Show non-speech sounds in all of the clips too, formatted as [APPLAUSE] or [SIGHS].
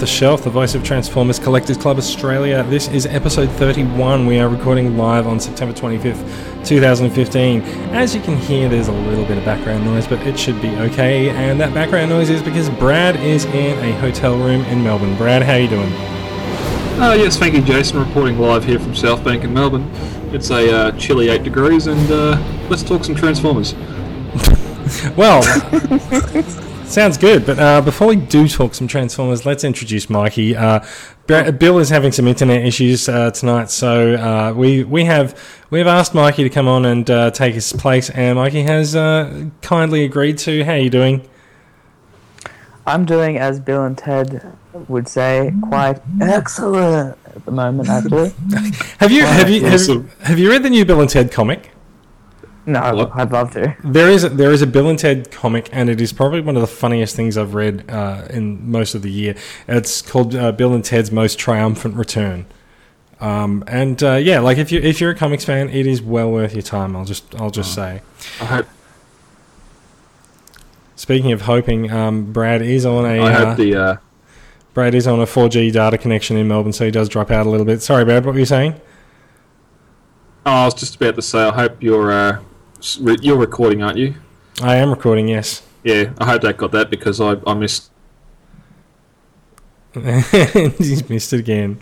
the Shelf, the voice of Transformers Collectors Club Australia. This is episode 31. We are recording live on September 25th, 2015. As you can hear, there's a little bit of background noise, but it should be okay. And that background noise is because Brad is in a hotel room in Melbourne. Brad, how are you doing? Oh, yes, thank you, Jason. Reporting live here from South Bank in Melbourne. It's a uh, chilly 8 degrees, and uh, let's talk some Transformers. [LAUGHS] Well, [LAUGHS] sounds good. But uh, before we do talk some Transformers, let's introduce Mikey. Uh, Bill is having some internet issues uh, tonight, so uh, we we have we have asked Mikey to come on and uh, take his place, and Mikey has uh, kindly agreed to. How are you doing? I'm doing as Bill and Ted would say, quite excellent at the moment. Actually, [LAUGHS] Have you have you have, have you read the new Bill and Ted comic? No, What? I'd love to. There is there is a Bill and Ted comic, and it is probably one of the funniest things I've read uh, in most of the year. It's called uh, Bill and Ted's Most Triumphant Return. Um, and uh, yeah, like if you if you're a comics fan, it is well worth your time. I'll just I'll just say. I hope, Speaking of hoping, um, Brad is on a I uh, hope the. Uh, Brad is on a 4G data connection in Melbourne, so he does drop out a little bit. Sorry, Brad, what were you saying? oh, I was just about to say, I hope you're, uh, you're recording, aren't you? I am recording. Yes. Yeah, I hope that got that because I, I missed [LAUGHS] He's missed it again.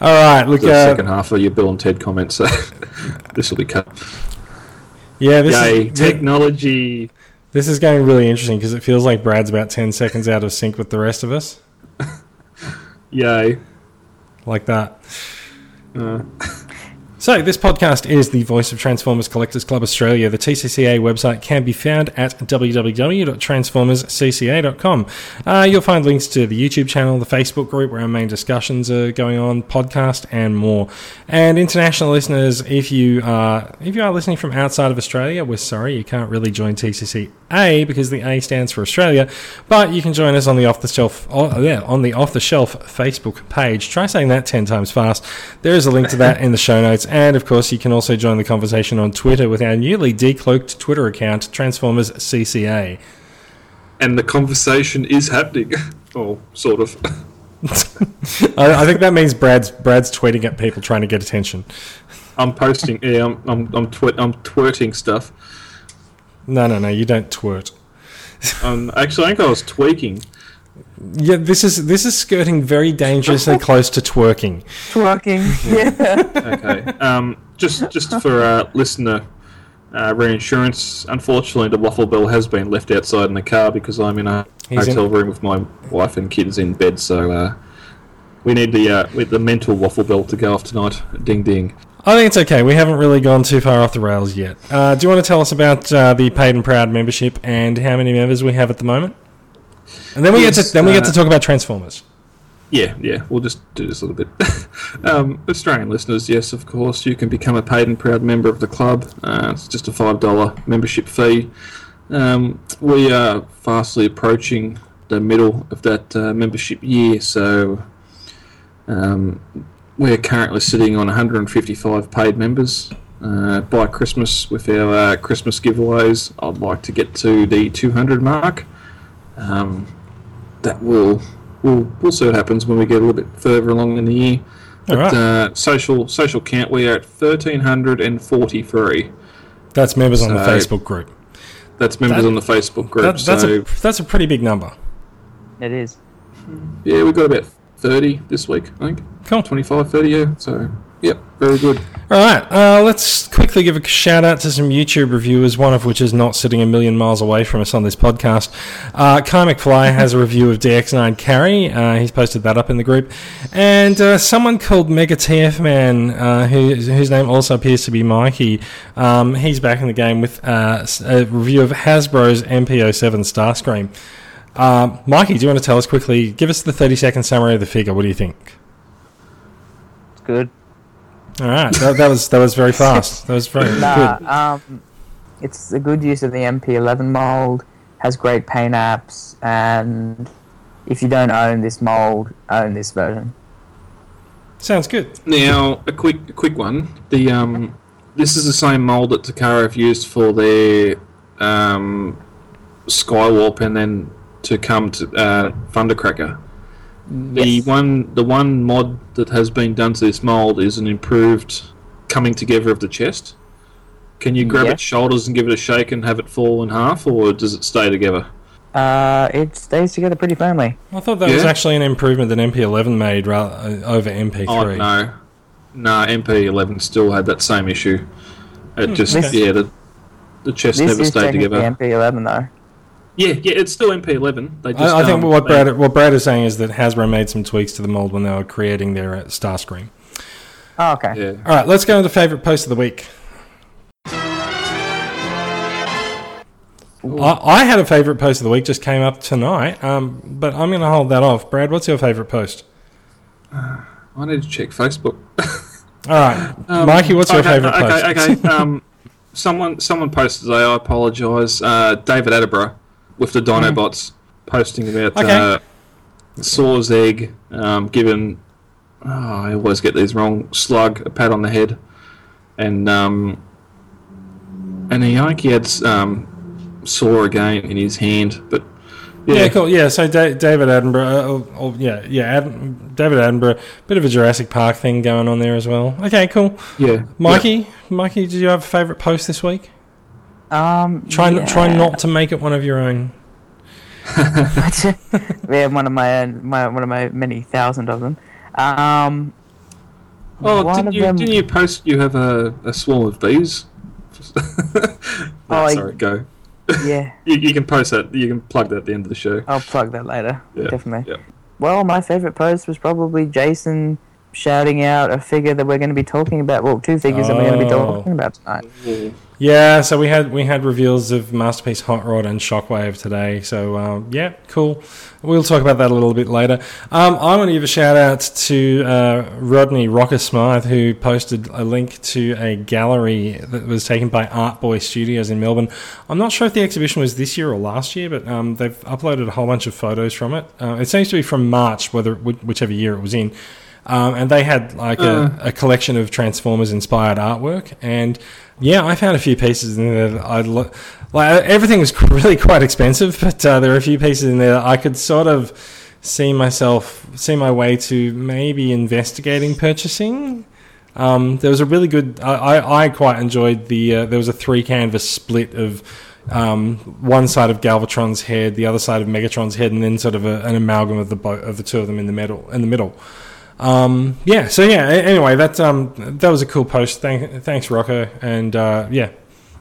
All right, look. the Uh, second half of your Bill and Ted comments, so [LAUGHS] this will be cut. yeah, this Yay, is, technology! This is going really interesting because it feels like Brad's about 10 seconds out of sync with the rest of us. [LAUGHS] Yay. Like that. Uh, So, this podcast is the voice of Transformers Collectors Club Australia. The TCCA website can be found at www.transformerscca.com. Uh, you'll find links to the YouTube channel, the Facebook group where our main discussions are going on, podcast, and more. And international listeners, if you are if you are listening from outside of Australia, we're sorry you can't really join TCCA because the A stands for Australia, but you can join us on the off the shelf oh, yeah, on the off the shelf Facebook page. Try saying that ten times fast. There is a link to that in the show notes, and of course you can also join the conversation on Twitter with our newly decloaked Twitter account, Transformers CCA. and the conversation is happening. [LAUGHS] oh, sort of. [LAUGHS] I, I think that means Brad's Brad's tweeting at people trying to get attention. I'm posting, yeah, I'm, I'm, I'm, twi- I'm twirting stuff. No, no, no, you don't twirt. Um, actually, I think I was tweaking. Yeah, this is this is skirting very dangerously [LAUGHS] close to twerking. Twerking, [LAUGHS] yeah. Okay. Um, just just for uh, listener uh, reinsurance, unfortunately, the waffle bell has been left outside in the car because I'm in a He's in- hotel room with my wife and kids in bed. So uh, we need the uh, with the mental waffle bell to go off tonight. Ding ding. I think it's okay. We haven't really gone too far off the rails yet. Uh, do you want to tell us about uh, the Paid and Proud membership and how many members we have at the moment? And then we get to then we get to uh, talk about Transformers. Yeah, yeah, we'll just do this a little bit. [LAUGHS] um, Australian listeners, yes, of course, you can become a paid and proud member of the club. Uh, it's just a $5 membership fee. Um, we are fastly approaching the middle of that uh, membership year, so um, we're currently sitting on 155 paid members. Uh, by Christmas, with our uh, Christmas giveaways, I'd like to get to the 200 mark. Um, that will we'll, we'll see what happens when we get a little bit further along in the year. But Alright. uh, social social count, we are at thirteen hundred and forty three. That's members on the Facebook group. That's members That- on the Facebook group. That, that's so a that's a pretty big number. It is. yeah, we've got about thirty this week. I think Cool. 25, 30, Yeah. So yep, very good. All right, uh, let's quickly give a shout out to some YouTube reviewers, one of which is not sitting a million miles away from us on this podcast. Uh, Kai McFly has a review of DX9 Carry. Uh, he's posted that up in the group. And uh, someone called Mega TF Man, uh, who, whose name also appears to be Mikey, um, he's back in the game with uh, s- a review of Hasbro's MPO7 Starscream. Uh, Mikey, do you want to tell us quickly? Give us the 30 second summary of the figure. What do you think? It's good. All right, that, that was that was very fast. That was very Nah, good. um, it's a good use of the MP11 mold. Has great paint apps, and if you don't own this mold, own this version. Sounds good. Now a quick a quick one. The um, this is the same mold that Takara have used for their um, Skywarp, and then to come to uh, Thundercracker. The Yes. one the one mod that has been done to this mold is an improved coming together of the chest. Can you grab Yeah. its shoulders and give it a shake and have it fall in half, or does it stay together? Uh, it stays together pretty firmly. I thought that was actually an improvement that MP11 made ra- uh, over MP3. Oh no, no. MP11 still had that same issue. It just This- yeah, the the chest This never is stayed technically together. MP11 though. Yeah, yeah, it's still MP11. They just, I, I think um, what Brad what Brad is saying is that Hasbro made some tweaks to the mold when they were creating their uh, Starscream. Oh, okay. Yeah. All right, let's go into favorite post of the week. I, I had a favorite post of the week just came up tonight, um, but I'm going to hold that off. Brad, what's your favorite post? I need to check Facebook. [LAUGHS] All right, Um, Mikey, what's your okay, favorite post? Okay, okay. um, someone someone posted today. I apologise. Uh, David Attenborough with the Dinobots posting about. Okay. uh, Saw's egg um, given. Oh, I always get these wrong. Slug a pat on the head, and um, and he I think he had um, Saw again in his hand, but. Yeah, Yeah, cool. Yeah, so da- David Attenborough. Uh, oh, oh, yeah, yeah, Ad- David Attenborough. Bit of a Jurassic Park thing going on there as well. Okay, cool. yeah. Mikey, Mikey, did you have a favorite post this week? Um, Try yeah. try not to make it one of your own. [LAUGHS] yeah, one of my own, my one of my many thousand of them. Um, Oh, one didn't you, them. didn't you post you have a, a swarm of bees? [LAUGHS] no, Oh, sorry, go. Yeah, [LAUGHS] You, you can post that. You can plug that at the end of the show. I'll plug that later. Yeah, Definitely. yeah. Well, my favorite post was probably Jason shouting out a figure that we're going to be talking about. Well, two figures that we're going to be Oh. talking about tonight. Yeah, so we had we had reveals of Masterpiece Hot Rod and Shockwave today. So um, yeah, cool. We'll talk about that a little bit later. Um, I want to give a shout out to uh, Rodney Rocker Smythe who posted a link to a gallery that was taken by Art Boy Studios in Melbourne. I'm not sure if the exhibition was this year or last year, but um, they've uploaded a whole bunch of photos from it. Uh, it seems to be from March, whether whichever year it was in. Um, and they had like a, a collection of Transformers inspired artwork. And yeah, I found a few pieces in there I lo- like. Everything was [LAUGHS] really quite expensive, but uh, there are a few pieces in there that I could sort of see myself, see my way to maybe investigating purchasing. Um, there was a really good. I, I, I quite enjoyed the. Uh, there was a three canvas split of um, one side of Galvatron's head, the other side of Megatron's head, and then sort of a, an amalgam of the bo- of the two of them in the middle. In the middle. Um, yeah. So yeah. Anyway, that um, that was a cool post. Thank, thanks, Rocco, and uh, yeah,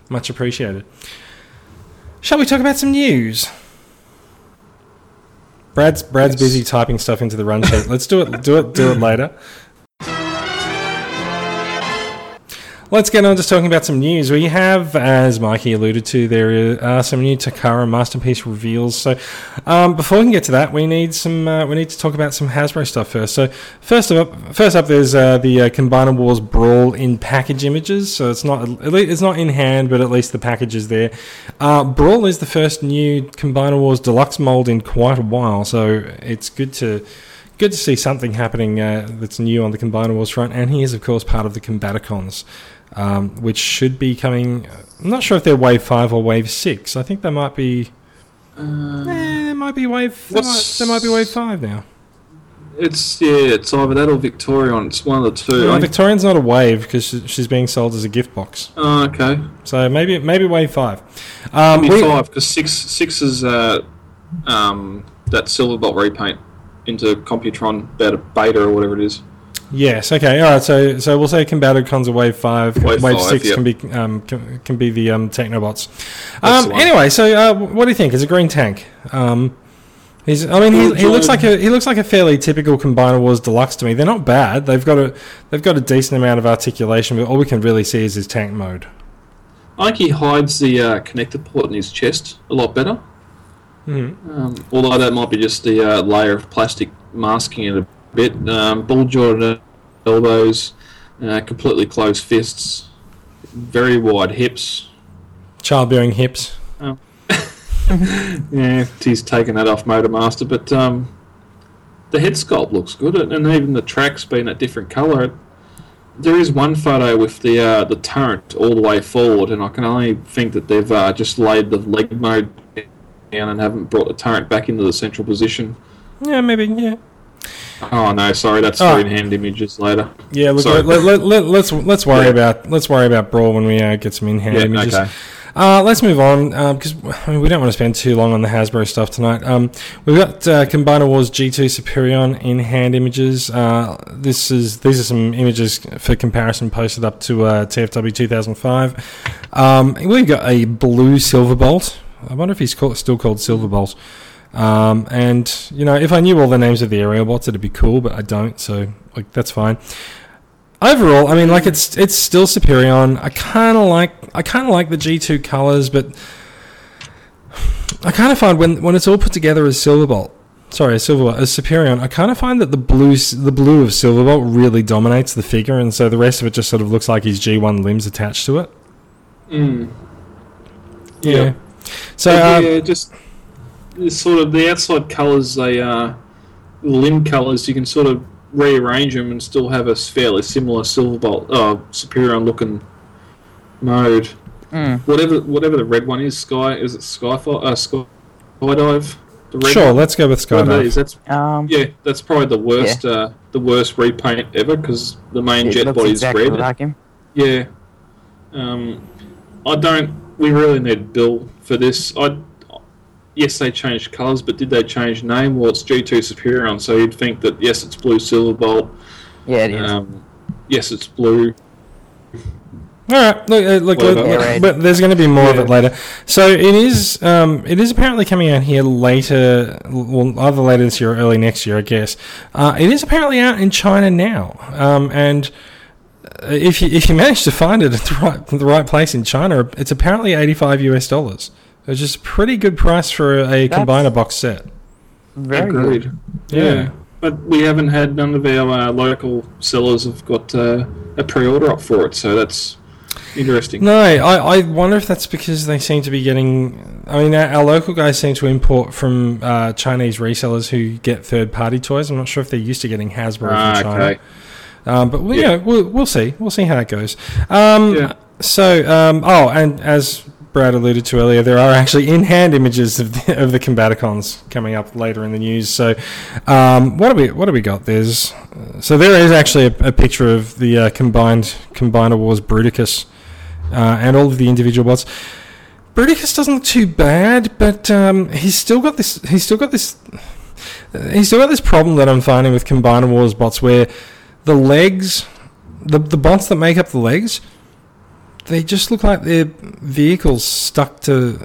much appreciated. Shall we talk about some news? Brad's Brad's Yes. busy typing stuff into the run sheet. Let's do it. Do it. Do it later. [LAUGHS] Let's get on to talking about some news. We have, as Mikey alluded to, there are some new Takara masterpiece reveals. So, um, before we can get to that, we need some. Uh, we need to talk about some Hasbro stuff first. So, first up, first up, there's uh, the uh, Combiner Wars Brawl in package images. So it's not it's not in hand, but at least the package is there. Uh, Brawl is the first new Combiner Wars deluxe mold in quite a while, so it's good to good to see something happening uh, that's new on the Combiner Wars front. And he is, of course, part of the Combaticons, um, which should be coming. I'm not sure if they're Wave Five or Wave Six. I think they might be. eh, they might be Wave. They might, they might be Wave Five now. It's yeah, it's either that or Victorion. It's one of the two. No, Victorion's not a wave because she's being sold as a gift box. oh, okay. So maybe maybe wave five. Um, Maybe we- five because six six is uh, um, that Silverbolt repaint into Computron beta, beta or whatever it is. Yes. Okay. All right. So so we'll say Combaticons are wave five. Wave five, six yep. can be um, can, can be the um, Technobots. Um, the anyway, so uh, what do you think? Is a green tank. Um, he's. I mean, he, he looks like a he looks like a fairly typical Combiner Wars Deluxe to me. They're not bad. They've got a they've got a decent amount of articulation, but all we can really see is his tank mode. I think he hides the uh, connector port in his chest a lot better. Mhm. Um, although that might be just the uh, layer of plastic masking it a bit. Um, ball jointed elbows, uh, completely closed fists, very wide hips. Childbearing hips. [LAUGHS] Yeah, he's taken that off Motor Master, but um, the head sculpt looks good, and even the tracks being a different colour. There is one photo with the uh, the turret all the way forward, and I can only think that they've uh, just laid the leg mode down and haven't brought the turret back into the central position. Yeah, maybe. Yeah. Oh no, sorry, that's Oh. for in-hand images later. Yeah, look, let, let, let, let's let's worry Yeah. about let's worry about brawl when we uh, get some in-hand Yeah, images. okay. Uh, let's move on because I mean, we don't want to spend too long on the Hasbro stuff tonight. Um, we've got uh, Combiner Wars G2 Superion in hand images. Uh, this is these are some images for comparison posted up to uh, TFW 2005. Um, we've got a blue Silver Bolt. I wonder if he's called, still called Silver Bolt. Um, and you know, if I knew all the names of the aerial bots, it'd be cool, but I don't, so like that's fine overall, I mean, like it's it's still Superion. I kind of like I kind of like the G two colors, but I kind of find when when it's all put together as Silverbolt, sorry, as Silverbolt as Superion, I kind of find that the blue the blue of Silverbolt really dominates the figure, and so the rest of it just sort of looks like his G one limbs attached to it. Mm. Yeah. So yeah, uh, yeah, just it's sort of the outside colours. They uh, the limb colours. You can sort of rearrange them and still have a fairly similar Silverbolt, uh, Superion looking mode. Mm. Whatever, whatever the red one is, Sky is it Skyfall, uh, Skydive? The red sure, one? let's go with One Skydive. these, That's Um, yeah, that's probably the worst, uh, the worst repaint ever because the main it jet looks body exactly is red. like him. Yeah. Um, I don't. We really need Bill for this. I. Yes, they changed colours, but did they change name? Well, it's G2 Superion, so you'd think that yes, it's blue silver bolt. Yeah, it is. Um, yes, it's blue. All right, look, uh, look, look, Yeah, right. but there's going to be more of it later. So it is, um, it is apparently coming out here later, well, either later this year or early next year, I guess. Uh, it is apparently out in China now, um, and uh, if you if you manage to find it at the right the right place in China, it's apparently 85 US dollars. Which just a pretty good price for a That's- combiner box set. Very Agreed. good. Yeah. But we haven't had none of our uh, local sellers have got uh, a pre-order up for it, so that's interesting. No, I, I wonder if that's because they seem to be getting. I mean, our, our local guys seem to import from uh, Chinese resellers who get third party toys. I'm not sure if they're used to getting Hasbro Ah, from China. okay. Um, but we, Yeah. yeah, we'll, we'll see. We'll see how it goes. Um, Yeah. So, um, oh, and as Brad alluded to earlier, there are actually in-hand images of the, of the Combaticons coming up later in the news. So, um, what do we what do we got? There's so there is actually a, a picture of the uh, combined Combiner Wars Bruticus uh, and all of the individual bots. Bruticus doesn't look too bad, but um, he's still got this. He's still got this. He's still got this problem that I'm finding with Combiner Wars bots, where the legs, the the bots that make up the legs, they just look like they're vehicles stuck to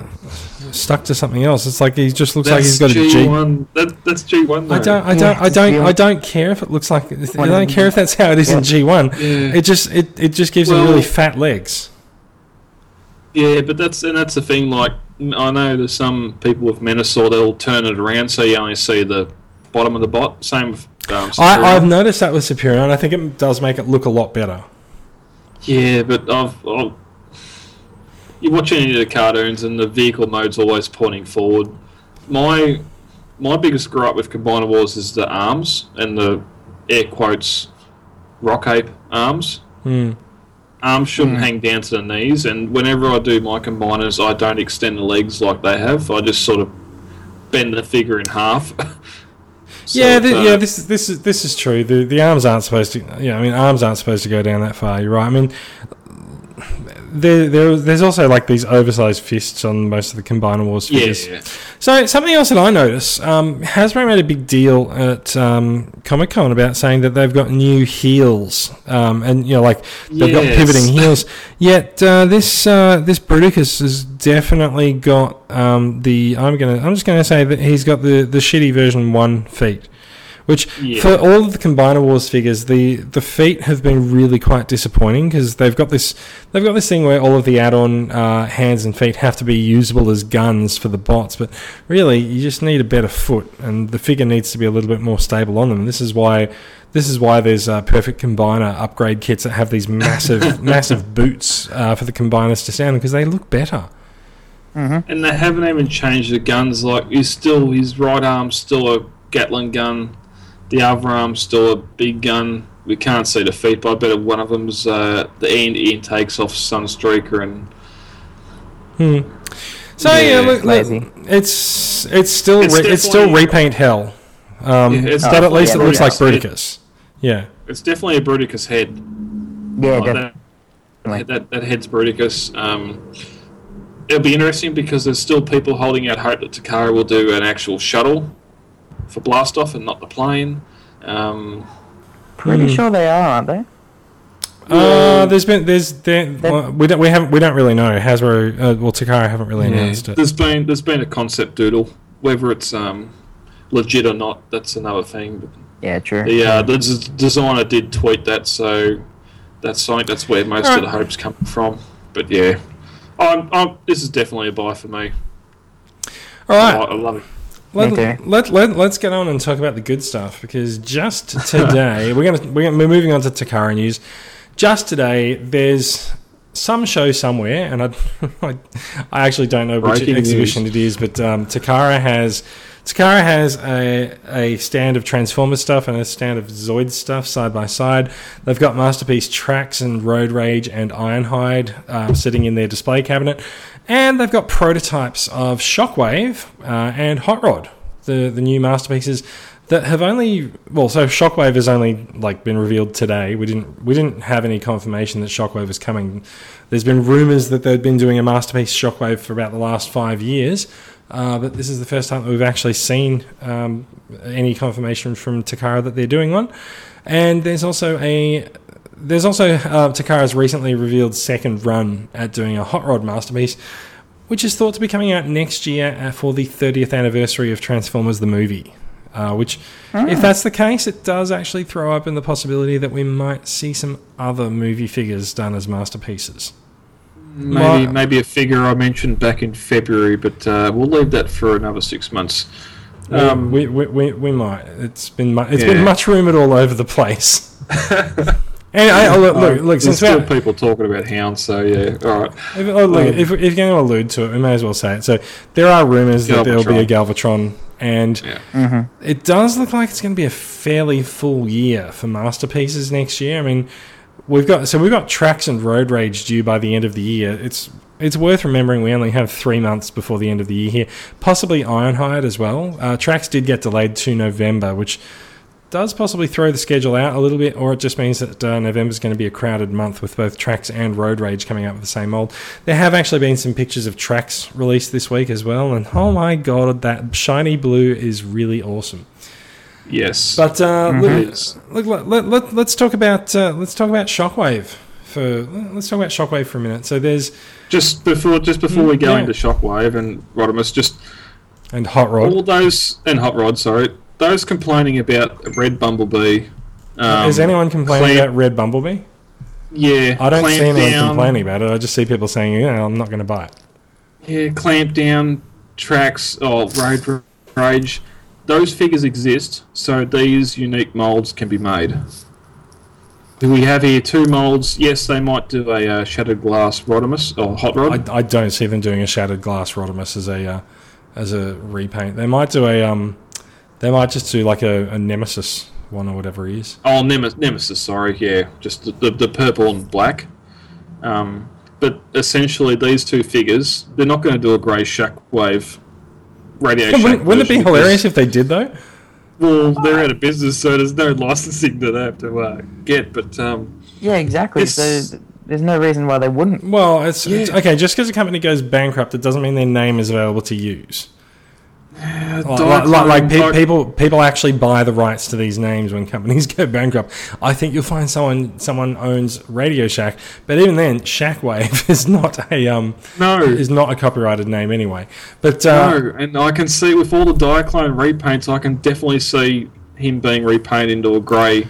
stuck to something else. It's like he just looks like he's got a G. one. That, that's G one. I don't, I don't, I don't, I don't care if it looks like. I don't care if that's how it is in G one. Yeah. It just, it, it just gives him Well- really fat legs. Yeah, but that's and that's the thing. Like I know there's some people with Menasor that'll turn it around so you only see the bottom of the bot. Same with um, I, I've noticed that with Superion, and I think it does make it look a lot better. Yeah, but I've, I've you watch any of the cartoons and the vehicle mode's always pointing forward. My my biggest gripe with Combiner Wars is the arms and the air quotes rock ape arms. Hmm. arms shouldn't Mm. hang down to the knees, and whenever I do my combiners, I don't extend the legs like they have. I just sort of bend the figure in half. [LAUGHS] So yeah, th- uh, yeah. This is this is this is true. The the arms aren't supposed to. Yeah, I mean, arms aren't supposed to go down that far. You're right. I mean, there, there there's also like these oversized fists on most of the Combiner Wars yeah, figures. yeah. So something else that I noticed, um, Hasbro made a big deal at um, Comic Con about saying that they've got new heels, um, and you know, like they've got pivoting heels. [LAUGHS] Yet uh, this uh, this Bruticus has definitely got um, the. I'm gonna. I'm just gonna say that he's got the the shitty version one feet. Which Yeah. for all of the Combiner Wars figures, the, the feet have been really quite disappointing because they've got this they've got this thing where all of the add-on uh, hands and feet have to be usable as guns for the bots, but really you just need a better foot, and the figure needs to be a little bit more stable on them. This is why this is why there's uh, perfect combiner upgrade kits that have these massive [LAUGHS] massive boots uh, for the combiners to stand because they look better. And they haven't even changed the guns. Like he's still his right arm's still a Gatling gun, the other arm's still a big gun. We can't see the feet, but I bet one of them's uh, the end intakes off Sunstreaker and Hmm. So yeah, Yeah, look, look, it's it's still It's re- it's still repaint hell. Um, Yeah, it's but at least it looks like Bruticus. Bruticus. Yeah. It's definitely a Bruticus head. Yeah, Like definitely. that, that, that head's Bruticus. Um, it'll be interesting because there's still people holding out hope that Takara will do an actual shuttle for blast off and not the plane. Um, Pretty Hmm. sure they are, aren't they? Uh, there's been there's there, well, we don't we haven't we don't really know Hasbro uh, well Takara haven't really announced it. There's been there's been a concept doodle, whether it's um, legit or not. That's another thing. But Yeah, true. the uh, the designer did tweet that, so that's I think that's where most of the hopes come from. But yeah, I'm, I'm, this is definitely a buy for me. All right, I, I love it. Let, Okay. let, let, let's get on and talk about the good stuff because just [LAUGHS] today we're gonna we're, gonna, we're moving on to Takara news. Just today, there's some show somewhere, and I [LAUGHS] I, actually don't know which Breaking exhibition it is, but um, Takara has Takara has a, a stand of Transformers stuff and a stand of Zoid stuff side by side. They've got Masterpiece Tracks and Road Rage and Ironhide um, sitting in their display cabinet. And they've got prototypes of Shockwave uh, and Hot Rod, the, the new masterpieces that have only well, so Shockwave has only like been revealed today. We didn't we didn't have any confirmation that Shockwave is coming. There's been rumours that they've been doing a masterpiece Shockwave for about the last five years, uh, but this is the first time that we've actually seen um, any confirmation from Takara that they're doing one. And there's also a there's also uh, Takara's recently revealed second run at doing a hot rod masterpiece, which is thought to be coming out next year uh, for the 30th anniversary of Transformers the movie. Uh, which, if that's the case, it does actually throw open the possibility that we might see some other movie figures done as masterpieces. Maybe Well- maybe a figure I mentioned back in February, but uh, we'll leave that for another six months. Um, we, we, we, we might. It's been mu- it's Yeah. been much rumored all over the place. [LAUGHS] and I, I, look, look, look since still we're, people talking about hounds, so yeah, all right. If, oh, look, Um, if, if you're going to allude to it, we may as well say it. So there are rumours that there'll be a Galvatron, and Yeah. Mm-hmm. it does look like it's going to be a fairly full year for masterpieces next year. I mean, we've got so we've got Tracks and Road Rage due by the end of the year. It's it's worth remembering we only have three months before the end of the year here. Possibly Ironhide as well. Uh, Tracks did get delayed to November, which does possibly throw the schedule out a little bit, or it just means that uh, November is going to be a crowded month with both Tracks and Road Rage coming out with the same mold. There have actually been some pictures of Tracks released this week as well, and oh my god, that shiny blue is really awesome. Yes. But uh, Mhm. look, look, let, let, let, let's talk about uh, let's talk about Shockwave for let's talk about Shockwave for a minute. So there's just before just before we go Mm, yeah. into Shockwave and Rodimus, just and Hot Rod. all those and Hot Rod, sorry, those complaining about Red Bumblebee. Um, is anyone complaining clamp- about Red Bumblebee? Yeah, I don't see anyone down, complaining about it. I just see people saying, "Yeah, I'm not going to buy it." Yeah, clamp down tracks or road rage. Those figures exist, so these unique molds can be made. We have here two molds. Yes, they might do a uh, shattered glass Rodimus or hot rod. I, I don't see them doing a shattered glass Rodimus as a uh, as a repaint. They might do a um, they might just do like a, a Nemesis one or whatever he is. Oh, Nemesis, Nemesis, sorry, yeah, just the, the, the purple and black. Um, but essentially, these two figures, they're not going to do a grey shockwave radio Yeah, wouldn't, wouldn't it be because- hilarious if they did though? Well, they're out of business, so there's no licensing that they have to uh, get. But um, Yeah, exactly. So there's no reason why they wouldn't. Well, it's, it's okay. Just because a company goes bankrupt, it doesn't mean their name is available to use. Uh, Like, like, like pe- people, people actually buy the rights to these names when companies [LAUGHS] go bankrupt. I think you'll find someone, someone owns Radio Shack, but even then, Shackwave [LAUGHS] is not a um, no, is not a copyrighted name anyway. But uh, no, and I can see with all the Diaclone repaints, I can definitely see him being repainted into a grey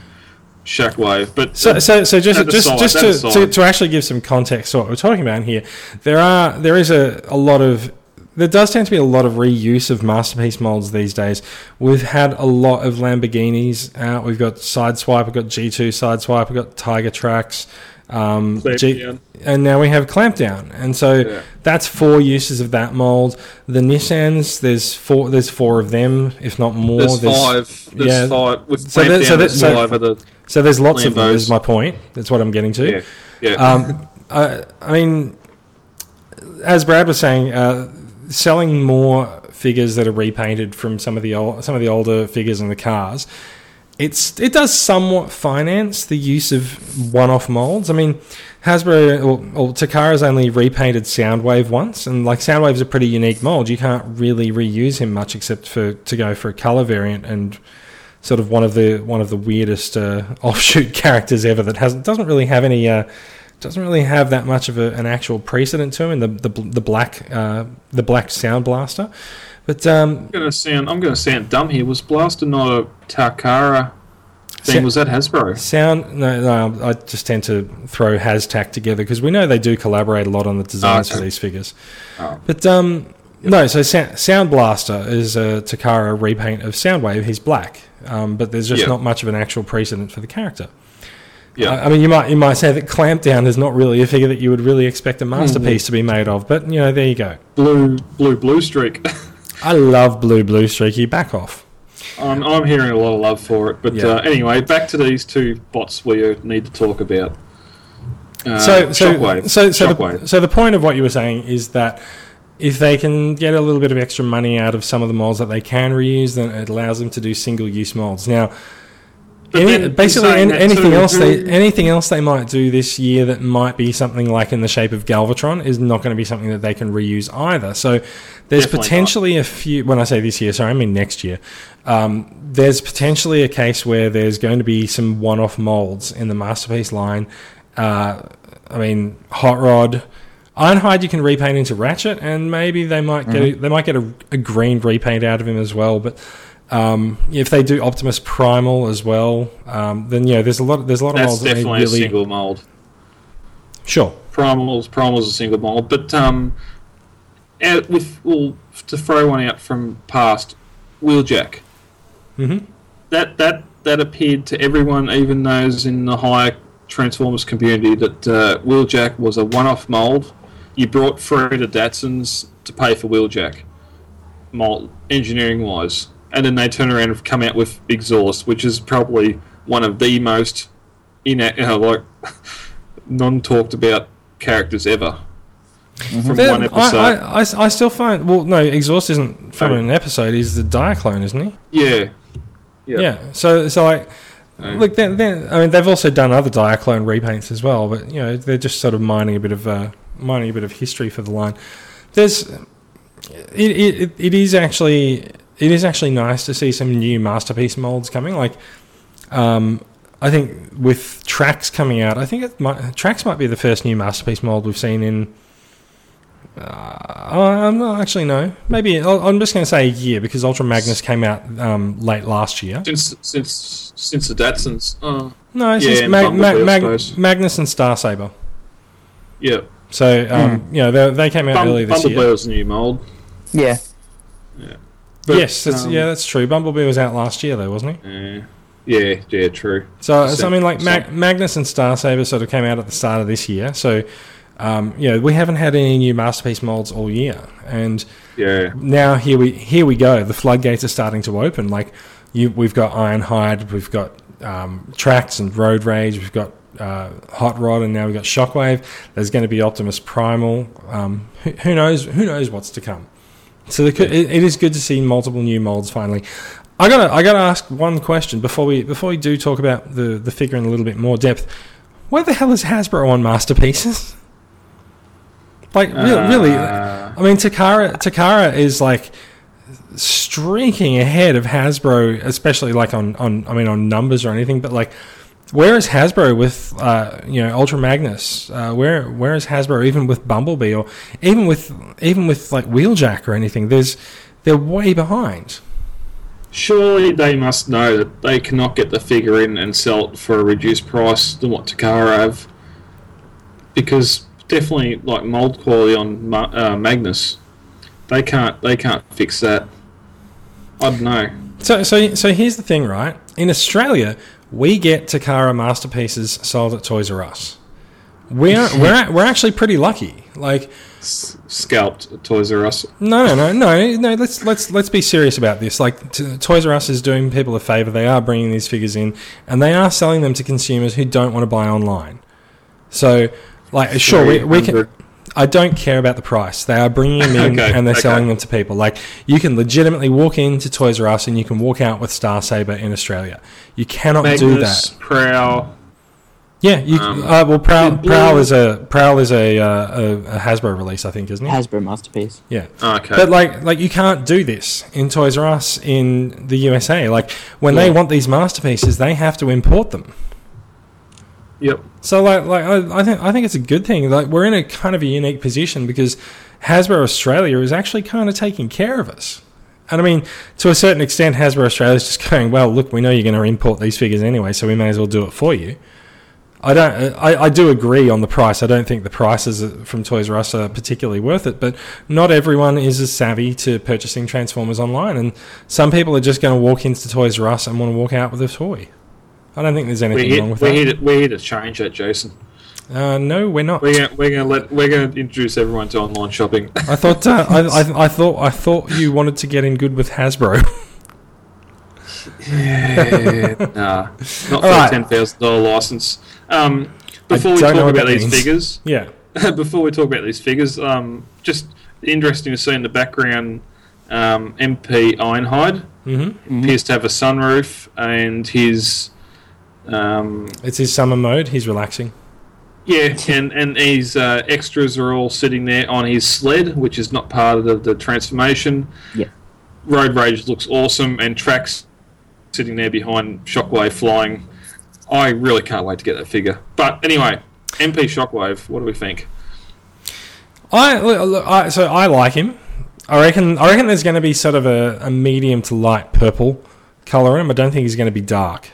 shockwave. But So, so, so just, just, just to, to, to actually give some context to what we're talking about here, there are, there is a, a lot of, there does tend to be a lot of reuse of masterpiece molds these days. We've had a lot of Lamborghinis out. We've got Sideswipe, we've got G2 Sideswipe, we've got Tiger Tracks, um, G- and now we have Clampdown. And so Yeah. that's four uses of that mold. The Nissans, there's four, there's four of them, if not more. there's five. There's yeah. five. With So there- so there- there's so- the. So there's lots of them. Lambos. Is my point. That's what I'm getting to. Yeah, yeah. Um, I, I mean, as Brad was saying, uh, selling more figures that are repainted from some of the old, some of the older figures in the cars, it's it does somewhat finance the use of one-off molds. I mean, Hasbro or, or Takara's only repainted Soundwave once, and like Soundwave's a pretty unique mold. You can't really reuse him much except for to go for a color variant and sort of one of the one of the weirdest uh, [LAUGHS] offshoot characters ever that hasn't doesn't really have any. Uh, doesn't really have that much of a, an actual precedent to him in the the, the black uh, the black sound blaster, but um, I'm gonna sound. I'm gonna sound dumb here. Was Blaster not a Takara thing? Sa- was that Hasbro? Sound no, no, I just tend to throw HasTak together because we know they do collaborate a lot on the designs okay. for these figures. Oh. But um, no, so Sa- Sound Blaster is a Takara repaint of Soundwave. He's black, um, but there's just Yeah. not much of an actual precedent for the character. Yeah. I I mean, you might you might say that Clampdown is not really a figure that you would really expect a masterpiece to be made of, but you know, there you go. blue, blue, blue streak. [LAUGHS] I love Blue Blue Streaky. Back off. I'm, I'm hearing a lot of love for it. But Yeah. uh, anyway, back to these two bots we need to talk about. Uh, so so Shockwave. so so Shockwave. the, so the point of what you were saying is that if they can get a little bit of extra money out of some of the molds that they can reuse, then it allows them to do single use molds. Now, any, basically saying an, that anything too, else they anything else they might do this year that might be something like in the shape of Galvatron is not going to be something that they can reuse either. So there's Definitely not. potentially a few. When I say this year, sorry, I mean next year. Um, there's potentially a case where there's going to be some one-off molds in the masterpiece line. Uh, I mean, Hot Rod. Ironhide you can repaint into Ratchet, and maybe they might get Mm-hmm. a, they might get a, a green repaint out of him as well. But um, if they do Optimus Primal as well, um, then yeah, there's a lot there's a lot of That's molds that they definitely really a single mold. sure. Primal's Primal's a single mold, but um, with well to throw one out from past, Wheeljack. Mhm. That that that appeared to everyone, even those in the higher Transformers community, that uh, Wheeljack was a one-off mold. You brought through the Datsuns to pay for Wheeljack, mold engineering wise, and then they turn around and come out with Exhaust, which is probably one of the most in you know, like [LAUGHS] non talked about characters ever. From Then one episode. I, I, I still find well no exhaust isn't from Oh. an episode he's the Diaclone isn't he yeah. Yeah. yeah so so like Oh. look then then I mean they've also done other Diaclone repaints as well but you know they're just sort of mining a bit of uh, mining a bit of history for the line there's it, it, it is actually it is actually nice to see some new masterpiece molds coming like um, I think with tracks coming out, I think it might, tracks might be the first new masterpiece mold we've seen in. Uh, I'm not actually no. Maybe I'll- I'm just going to say a year because Ultra Magnus came out um, late last year. Since since since the Datsuns. Oh, No, it's Yeah, just Mag- Mag- Mag- Magnus and Star Saber. yeah. So um, you know they, they came out Bum- early this Bumblebee year. was a new mold. Yeah. Yeah. But, yes, that's, um, yeah, that's true. Bumblebee was out last year though, wasn't he? uh, yeah, yeah, true. So, so I mean, like So- Mag- Magnus and Star Saber sort of came out at the start of this year. So, um, you know, we haven't had any new masterpiece molds all year, and Yeah. now here we here we go. The floodgates are starting to open. Like you, we've got Ironhide, we've got um, Tracks and Road Rage, we've got uh, Hot Rod, and now we've got Shockwave. There's going to be Optimus Primal. Um, who, who knows? Who knows what's to come? So the, it, it is good to see multiple new molds finally. I gotta I gotta ask one question before we before we do talk about the the figure in a little bit more depth. Where the hell is Hasbro on masterpieces? Like really, really, Uh, I mean, Takara Takara is like streaking ahead of Hasbro, especially like on, on I mean on numbers or anything. But like, where is Hasbro with uh, you know Ultra Magnus? Uh, where where is Hasbro even with Bumblebee or even with even with like Wheeljack or anything? There's they're way behind. surely they must know that they cannot get the figure in and sell it for a reduced price than what Takara have. Because definitely, like mold quality on Ma- uh, Magnus, they can't they can't fix that. I don't know. So so so here's the thing, right? In Australia, we get Takara masterpieces sold at Toys R Us. We're [LAUGHS] we're we're actually pretty lucky. Like S- scalped Toys R Us. No, no, no, no, no. Let's let's let's be serious about this. Like t- Toys R Us is doing people a favor. They are bringing these figures in, and they are selling them to consumers who don't want to buy online. So, like, sure, we, we can. I don't care about the price. They are bringing them [LAUGHS] in Okay, and they're okay. selling them to people. Like you can legitimately walk into Toys R Us and you can walk out with Star Saber in Australia. You cannot do Magnus, that. Prowl. Yeah, you, Um, uh, well, Prowl, Prowl is a Prowl is a, uh, a, a Hasbro release, I think, isn't it? Hasbro masterpiece. yeah. Okay. But like, like you can't do this in Toys R Us in the USA. Like when they want these masterpieces, they have to import them. Yep. So like, like I, I think I think it's a good thing. Like we're in a kind of a unique position because Hasbro Australia is actually kind of taking care of us. And I mean, to a certain extent, Hasbro Australia is just going, well, look, we know you're going to import these figures anyway, so we may as well do it for you. I don't. I, I do agree on the price. I don't think the prices from Toys R Us are particularly worth it. But not everyone is as savvy to purchasing Transformers online, and some people are just going to walk into Toys R Us and want to walk out with a toy. I don't think there's anything here, wrong with we're, that. here to, we're here to change that, Jason. Uh, no, we're not. We're gonna, we're gonna let we're gonna introduce everyone to online shopping. I thought uh, I, [LAUGHS] I, I thought I thought you wanted to get in good with Hasbro. [LAUGHS] nah, not for a right. ten thousand dollar license. Um, before we talk about these means. figures, yeah. [LAUGHS] before we talk about these figures, um, just interesting to see in the background, um, MP Ironhide hmm appears to have a sunroof, and his um, It's his summer mode. He's relaxing. yeah, and and his uh, extras are all sitting there on his sled, which is not part of the, the transformation. Yeah. Road Rage looks awesome, and Tracks sitting there behind Shockwave flying. I really can't wait to get that figure. But anyway, MP Shockwave, what do we think? I, look, look, I so I like him. I reckon. I reckon there's going to be sort of a, a medium to light purple color in him. I don't think he's going to be dark.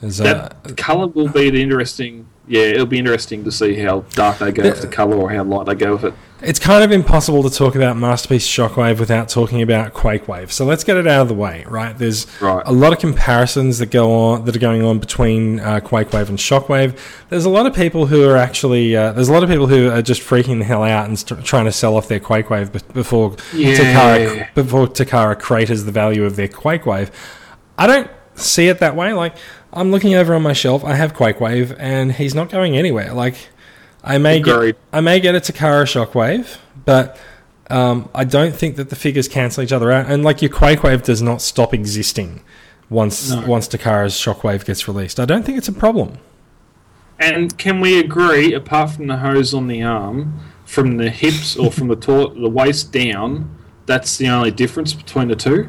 There's, uh, That colour will be the interesting. Yeah, it'll be interesting to see how dark they go with the colour or how light they go with it. It's kind of impossible to talk about Masterpiece Shockwave without talking about Quake Wave. So let's get it out of the way, right? There's Right. a lot of comparisons that go on that are going on between uh, Quakewave and Shockwave. There's a lot of people who are actually uh, there's a lot of people who are just freaking the hell out and st- trying to sell off their Quake Wave before Yeah. Takara before Takara craters the value of their Quake Wave. I don't see it that way. Like I'm looking over on my shelf, I have Quakewave, and he's not going anywhere. Like I may Agreed. get I may get a Takara Shockwave, but um, I don't think that the figures cancel each other out. And like your Quakewave does not stop existing once No. once Takara's Shockwave gets released. I don't think it's a problem. And can we agree, apart from the hose on the arm, from the hips or from the [LAUGHS] tor- the waist down, that's the only difference between the two?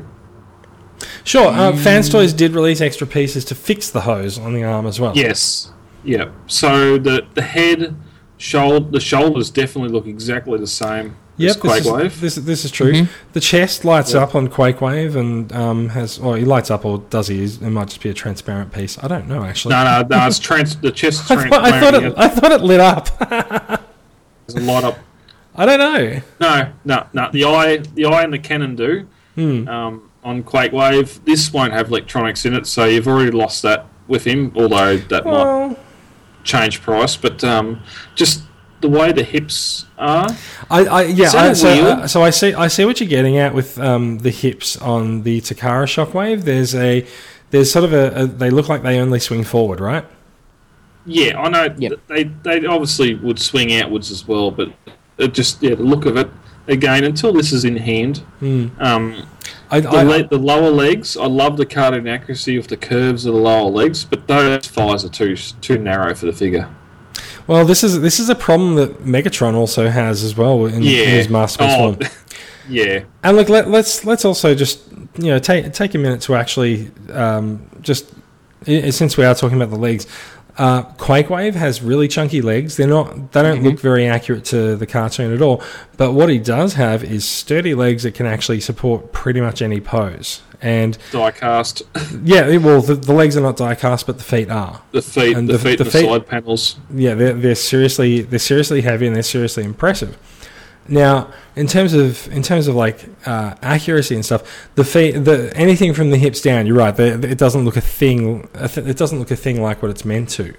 Sure, uh, Fans Toys did release extra pieces to fix the hose on the arm as well. Yes. Yeah. So the the head, shoulder, the shoulders definitely look exactly the same Yep, as this is, Quakewave. this, this is true. The chest lights up on Quakewave and um, has, or he lights up, or does he? It might just be a transparent piece. I don't know actually. no, no, no. It's trans. The [LAUGHS] chest I, thought, I thought transparent. it. I thought it lit up. [LAUGHS] There's a lot of I don't know. no, no, no. The eye, the eye, and the cannon do. Hmm. Um, on Quake Wave. this won't have electronics in it, so you've already lost that with him. Although that might change price, but um, just the way the hips are. I, I yeah. Is that I, a so, wheel? uh, so I see. I see what you're getting at with um, the hips on the Takara Shockwave. There's a. There's sort of a, a. They look like they only swing forward, right? Yeah, I know Yep. they they obviously would swing outwards as well, but it just yeah, the look of it again until this is in hand. Hmm. Um, I, the, I, le- the lower legs, I love the cartoon accuracy of the curves of the lower legs, but those thighs are too too narrow for the figure. well, this is this is a problem that Megatron also has as well in, in Yeah, his masterpiece Oh, form. [LAUGHS] yeah, And look, let, let's let's also just you know take take a minute to actually um, just since we are talking about the legs, uh, Quakewave has really chunky legs. They're not they don't look very accurate to the cartoon at all. But what he does have is sturdy legs that can actually support pretty much any pose. And diecast. yeah, well the, the legs are not diecast, but the feet are. the feet, And the, the- feet, the the, feet- side panels. yeah, they're, they're seriously they're seriously heavy and they're seriously impressive. Now, in terms of in terms of like uh, accuracy and stuff, the feet, the anything from the hips down, you're right. The, it doesn't look a thing. a th- It doesn't look a thing like what it's meant to,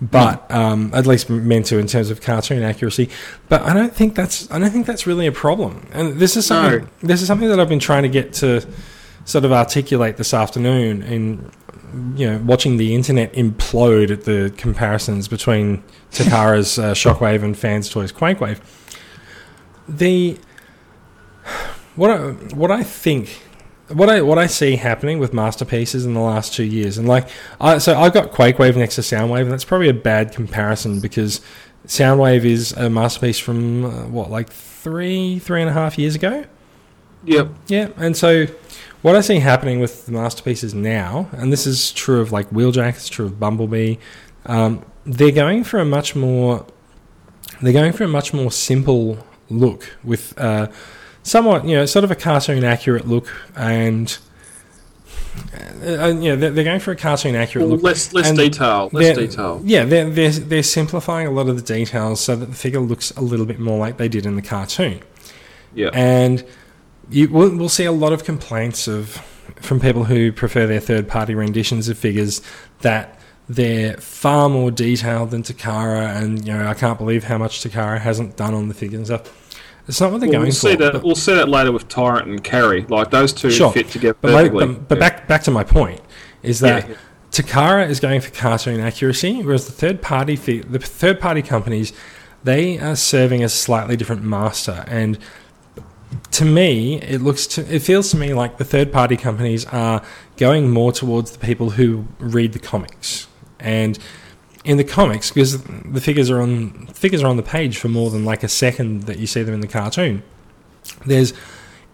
but um, at least meant to in terms of cartoon accuracy. But I don't think that's I don't think that's really a problem. And this is something No. this is something that I've been trying to get to sort of articulate this afternoon in you know watching the internet implode at the comparisons between [LAUGHS] Takara's uh, Shockwave and Fans Toys Quakewave. The what I, what I think what I what I see happening with masterpieces in the last two years, and like, I, so I've got Quake Quakewave next to Soundwave, and that's probably a bad comparison because Soundwave is a masterpiece from uh, what like three three and a half years ago. Yep. Yeah, and so what I see happening with the masterpieces now, and this is true of like Wheeljack, it's true of Bumblebee, um, they're going for a much more they're going for a much more simple look with. Uh, somewhat, you know, sort of a cartoon accurate look, and uh, you know, they're, they're going for a cartoon accurate Well, look. less less and detail. Less detail. Yeah, they're, they're they're simplifying a lot of the details so that the figure looks a little bit more like they did in the cartoon, Yeah. and you we'll, we'll see a lot of complaints of from people who prefer their third party renditions of figures that they're far more detailed than Takara, and you know I can't believe how much Takara hasn't done on the figure and stuff. It's not what they're Well, going we'll for. see that. but- we'll see that later with Tyrant and Carry. Like those two Sure. fit together But, perfectly. but, but Yeah. back back to my point is that Yeah. Takara is going for cartoon accuracy, whereas the third party the third party companies they are serving a slightly different master. And to me, it looks to it feels to me like the third party companies are going more towards the people who read the comics and. In the comics, because the figures are on figures are on the page for more than like a second that you see them in the cartoon. There's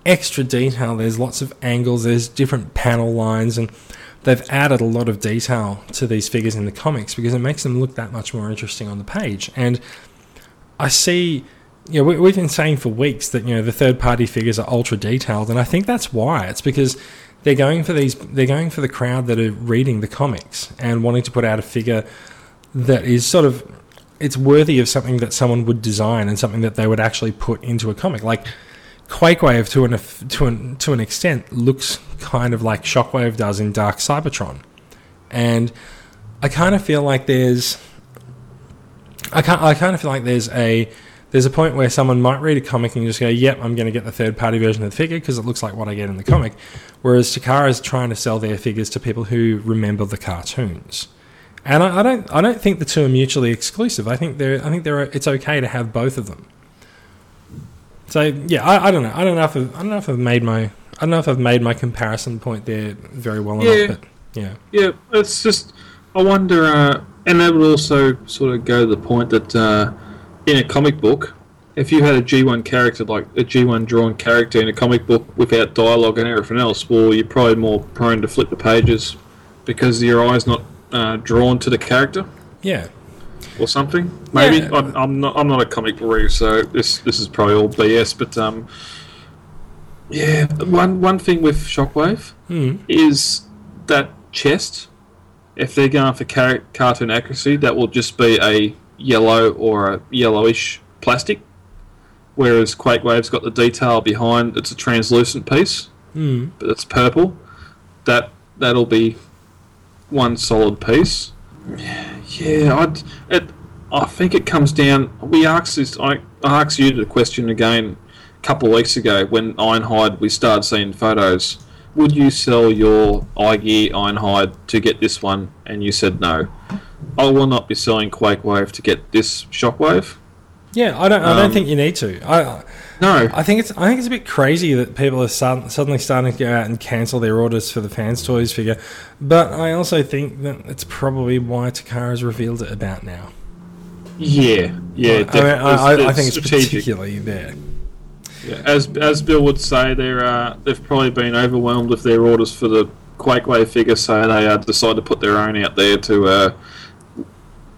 extra detail. There's lots of angles. There's different panel lines, and they've added a lot of detail to these figures in the comics because it makes them look that much more interesting on the page. And I see, you know, we, we've been saying for weeks that you know the third party figures are ultra detailed, and I think that's why. It's because they're going for these. They're going for the crowd that are reading the comics and wanting to put out a figure that is sort of it's worthy of something that someone would design and something that they would actually put into a comic. Like Quakewave, to an to an to an extent, looks kind of like Shockwave does in Dark Cybertron, and I kind of feel like there's I I kind of feel like there's a there's a point where someone might read a comic and just go, "Yep, I'm going to get the third party version of the figure because it looks like what I get in the comic," whereas Takara is trying to sell their figures to people who remember the cartoons. And I, I don't, I don't think the two are mutually exclusive. I think they're, I think they're, it's okay to have both of them. So yeah, I, I don't know. I don't know if I've, I don't know if I've made my, I don't know if I've made my comparison point there very well Yeah. enough. But yeah, Yeah, it's just I wonder, uh, and that would also sort of go to the point that uh, in a comic book, if you had a G1 character like a G1 drawn character in a comic book without dialogue and everything else, well, you're probably more prone to flip the pages because your eye's not uh, drawn to the character yeah, or something. Maybe Yeah. I'm, I'm not. I'm not a comic reader, so this this is probably all BS. But um, yeah, one one thing with Shockwave mm, is that chest. If they're going for car- cartoon accuracy, that will just be a yellow or a yellowish plastic. Whereas Quakewave's got the detail behind; it's a translucent piece, mm, but it's purple. That that'll be one solid piece. Yeah, I'd, it, I think it comes down. We asked this. I, I asked you the question again a couple of weeks ago when Ironhide we started seeing photos. Would you sell your iGear Ironhide to get this one? And you said no. I will not be selling Quakewave to get this Shockwave. yeah. I don't, I don't Um, think you need to. I, No. I think it's, I think it's a bit crazy that people are sud- suddenly starting to go out and cancel their orders for the fans toys figure. But I also think that it's probably why Takara's revealed it about now. Yeah, yeah. I, mean. I, I, I think it's particularly there. Yeah, as as Bill would say, they're uh, they've probably been overwhelmed with their orders for the Quakewave figure, so they uh, decide to put their own out there to uh,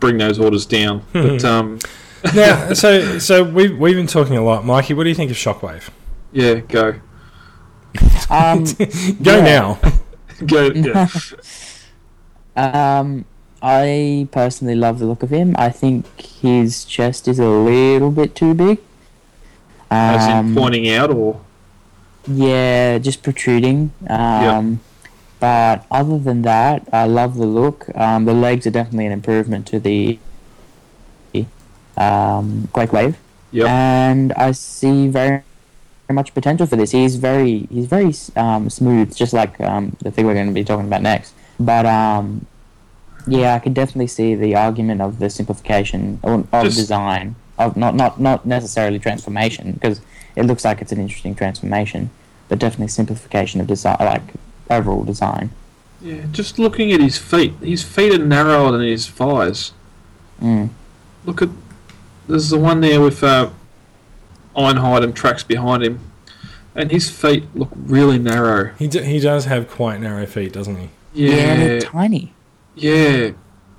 bring those orders down. but um, [LAUGHS] now, so so we've we've been talking a lot, Mikey. What do you think of Shockwave? yeah, go, Um, Go [LAUGHS] now. go, yeah, [LAUGHS] um, I personally love the look of him. I think his chest is a little bit too big. As in Um, pointing out, or Yeah, just protruding. Um, But other than that, I love the look. Um, the legs are definitely an improvement to the um, Quake Wave, yep, and I see very, very much potential for this. He's very he's very um, smooth, just like um, the thing we're going to be talking about next. But um, yeah, I could definitely see the argument of the simplification of, of Just- design of not not not necessarily transformation because it looks like it's an interesting transformation, but definitely simplification of design, like overall design. Yeah, just looking at his feet. His feet are narrower than his thighs. Mm. Look at there's the one there with uh, Ironhide and tracks behind him, and his feet look really narrow. He, d- he does have quite narrow feet, doesn't he? Yeah, Yeah, they're tiny. yeah.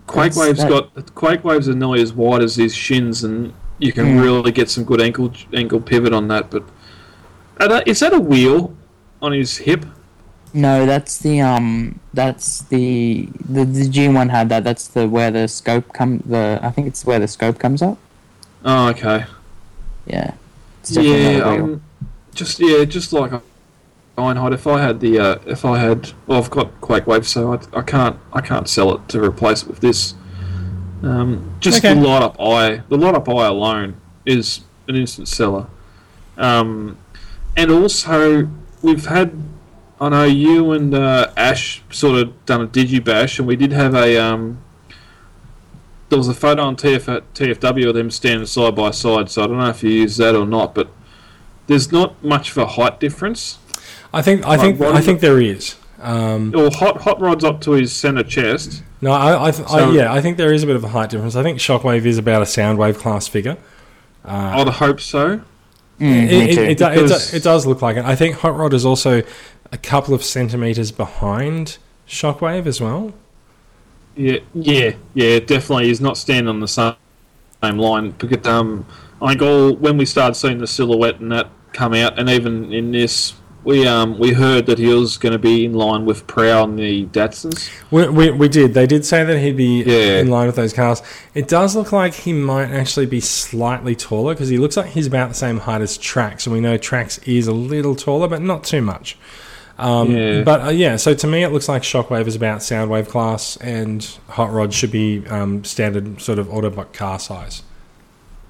Quake That's- Wave's that- got Quake Waves are nearly as wide as his shins, and you can Mm. really get some good ankle ankle pivot on that. But is that a wheel on his hip? No, that's the um, that's the the the G one had that. That's the where the scope come. The I think it's where the scope comes up. Oh, okay. Yeah. Yeah, not a wheel. um, just yeah, just like Ironhide. If I had the, uh, if I had, well, I've got Quake Wave, so I, I can't, I can't sell it to replace it with this. Um, just Okay. the light up eye, the light up eye alone is an instant seller. Um, and also we've had, I know you and uh, Ash sort of done a digibash, and we did have a. Um, there was a photo on TF, TFW of them standing side by side, so I don't know if you use that or not, but there's not much of a height difference. I think I Like, think I think there is. Um, Or hot hot rod's up to his centre chest. no, I, I, th- I yeah, I think there is a bit of a height difference. I think Shockwave is about a Soundwave class figure. I'd hope so. Mm, It, me it, too. it, do- it, it does look like it. I think Hot Rod is also a couple of centimeters behind Shockwave as well. Yeah, yeah, yeah. Definitely, he's not standing on the same, same line. Because um, I think all when we started seeing the silhouette and that come out, and even in this, we um we heard that he was going to be in line with Prowl and the Datsuns. We, we, we did. They did say that he'd be Yeah. in line with those cars. It does look like he might actually be slightly taller because he looks like he's about the same height as Tracks, and we know Tracks is a little taller, but not too much. Um, Yeah. But uh, yeah, so to me, it looks like Shockwave is about Soundwave class, and Hot Rod should be um, standard sort of Autobot car size.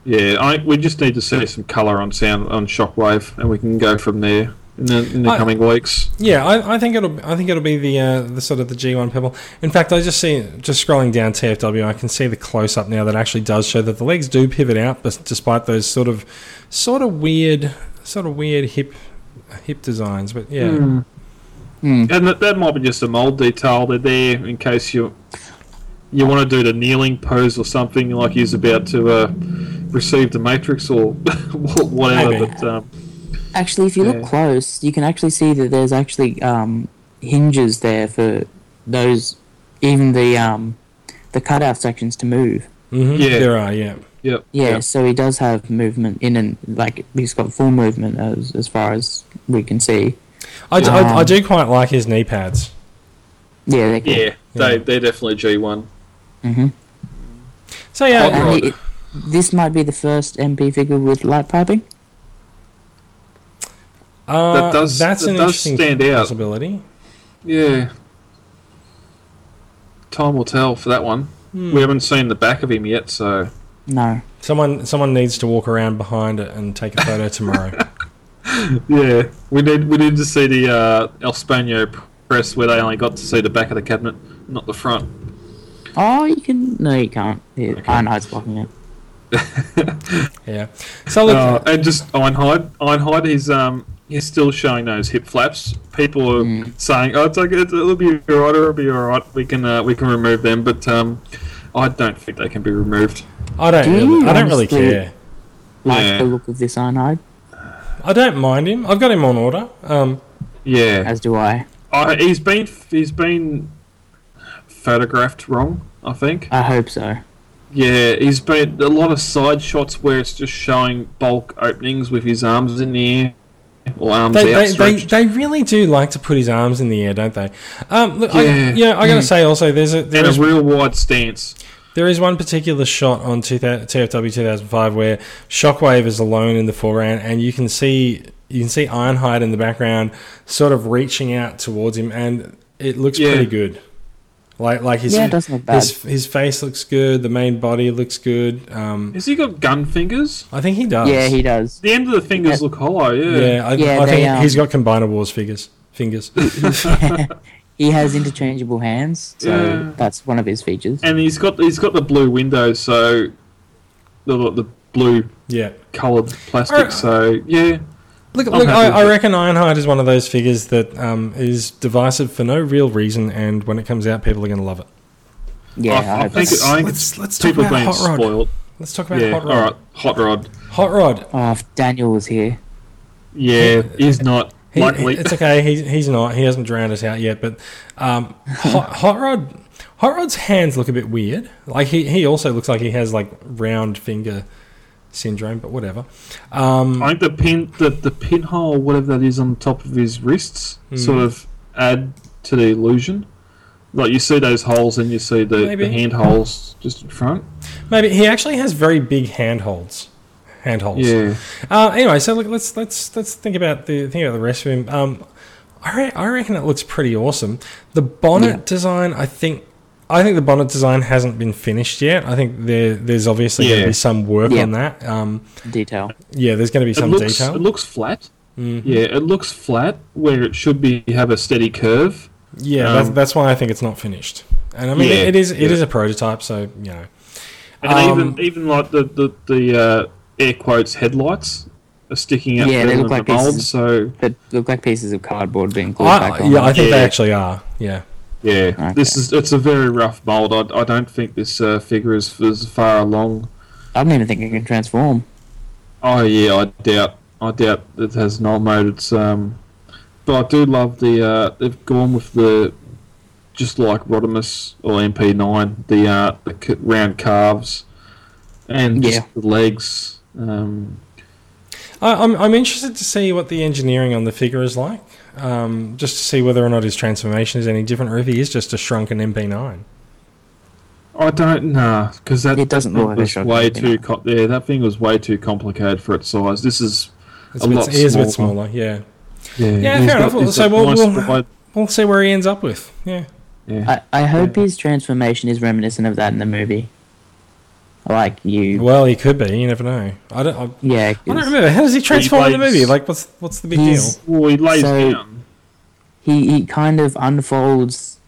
Yeah, I we just need to see some colour on sound on Shockwave, and we can go from there in the in the I- coming weeks. Yeah, I, I think it'll. I think it'll be the uh, the sort of the G1 pebble. In fact, I just see just scrolling down TFW, I can see the close up now that actually does show that the legs do pivot out, but despite those sort of sort of weird, sort of weird hip hip designs. But yeah, Hmm. Mm. And that, that might be just a mold detail. They're there in case you you want to do the kneeling pose or something like he's about to uh, receive the matrix or [LAUGHS] whatever. Maybe. But um, Actually, if you Yeah. look close, you can actually see that there's actually um, hinges there for those, even the um, the cutout sections to move. hmm Yeah. there are. Yeah, yep, Yeah, yep. so he does have movement in and like he's got full movement as as far as we can see. I, d- I- I Um, do quite like his knee pads. Yeah, they're cool. yeah, they they're definitely G one. hmm So yeah, Hot And Rod. it, this might be the first MP figure with light piping. Uh, That does- that's that an does interesting stand out. possibility. Yeah, time will tell for that one. Hmm. We haven't seen the back of him yet, so No. Someone someone needs to walk around behind it and take a photo [LAUGHS] tomorrow. yeah, we need we need to see the uh, El Spano press where they only got to see the back of the cabinet, not the front. Oh, you can. No, you can't. Yeah, Okay. Ironhide's blocking it. [LAUGHS] yeah. So look, Uh, and just Ironhide, Ironhide, he's um he's still showing those hip flaps. People are Mm. saying, "Oh, it's okay, it'll be alright, it'll be alright. We can uh, we can remove them," but um, I don't think they can be removed. I don't Do really, you I don't really care. Like Yeah. the look of this Ironhide, I don't mind him. I've got him on order. Um, Yeah, as do I. I, he's been he's been photographed wrong. I think. I hope so. Yeah, he's been a lot of side shots where it's just showing bulk openings with his arms in the air or arms they, they, they, they really do like to put his arms in the air, don't they? Um, look, I, Yeah. yeah, I got to say also, there's a there's a real wide stance. there is one particular shot on 2000, TFW 2005 where Shockwave is alone in the foreground, and you can see you can see Ironhide in the background, sort of reaching out towards him, and it looks Yeah. pretty good. Like like his Yeah, it doesn't look bad. his his face looks good, the main body looks good. Um, Has he got gun fingers? I think he does. Yeah, he does. The end of the fingers Yeah. look hollow. Yeah. Yeah, I, Yeah, I they, think um, he's got Combiner Wars figures. Fingers. [LAUGHS] [LAUGHS] he has interchangeable hands, so Yeah. that's one of his features. and he's got he's got the blue windows, so the the blue Yeah. coloured plastic. Alright. So yeah, Look, I'm look I, I reckon Ironhide is one of those figures that um, is divisive for no real reason, and when it comes out, people are going to love it. Yeah, I- I, I think- so. I think let's let's talk about being Hot Rod. spoiled. Let's talk about Yeah, Hot Rod. right, hot rod. Hot Rod. Oh, if Daniel was here. Yeah, he's not. He, it's okay. He's he's not. He hasn't drowned us out yet. But um, Hot, [LAUGHS] Hot Rod, Hot Rod's hands look a bit weird. Like he, he also looks like he has like round finger syndrome. But whatever. Um, I think the pin, the, the pinhole, whatever that is on the top of his wrists, Hmm. sort of add to the illusion. Like you see those holes, and you see the, Maybe. the hand holes just in front. maybe he actually has very big handholds. Handholds. Yeah, Uh, anyway, so look, let's let's let's think about the think about the rest of him. Um, I, re- I reckon it looks pretty awesome. The bonnet Yeah. design, I think, I think the bonnet design hasn't been finished yet. I think there there's obviously going to be some work Yeah. on that. Um, Detail. yeah, there's going to be it some looks detail. it looks flat. Mhm. Yeah, it looks flat where it should be have a steady curve. Yeah, Um, that's, that's why I think it's not finished. And I mean, Yeah, it is it yeah. is a prototype, so you know. And Um, even even like the the, the uh, air quotes headlights are sticking out Yeah, they look like the mold. pieces- So That look like pieces of cardboard being glued I, back on. yeah, I think they actually are. Yeah. Yeah, Okay. this is it's a very rough mold. I, I don't think this uh, figure is as far along I don't even think it can transform. Oh yeah, I doubt. I doubt it has null mode. It's um, but I do love the uh, they've gone with the just like Rodimus or MP9, the uh, the round calves and just the legs. Um, I, I'm I'm interested to see what the engineering on the figure is like. Um, just to see whether or not his transformation is any different, or if he is just a shrunken MP9. I don't know because that It doesn't look like was way too com- yeah that thing was way too complicated for its size. This is It's A a bit, lot it is a bit smaller. smaller. Yeah, yeah, Yeah, fair got- enough. So we'll- nice we'll- we'll see where he ends up with. Yeah. yeah. I, I hope his transformation is reminiscent of that in the movie. Like you, Well, he could be. You never know. I don't. I, yeah. I 'cause don't remember. How does he transform in the movie? Like, what's what's the big deal? well, he lays So- down. He he kind of unfolds.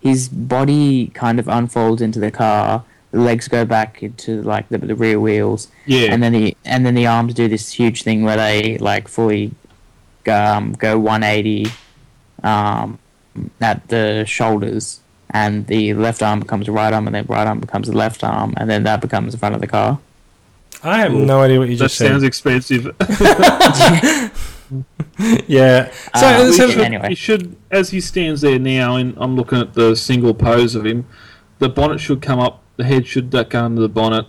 His body kind of unfolds into the car. The legs go back into like the, the rear wheels, Yeah, and then the and then the arms do this huge thing where they like fully um, go 180 um, at the shoulders, and the left arm becomes the right arm, and then right arm becomes the left arm, and then that becomes the front of the car. I have Cool. no idea what you just said. that sounds expensive. [LAUGHS] Yeah. So, Uh, We so- should- should, anyway. he should, as he stands there now, and I'm looking at the single pose of him. The bonnet should come up, the head should duck under the bonnet,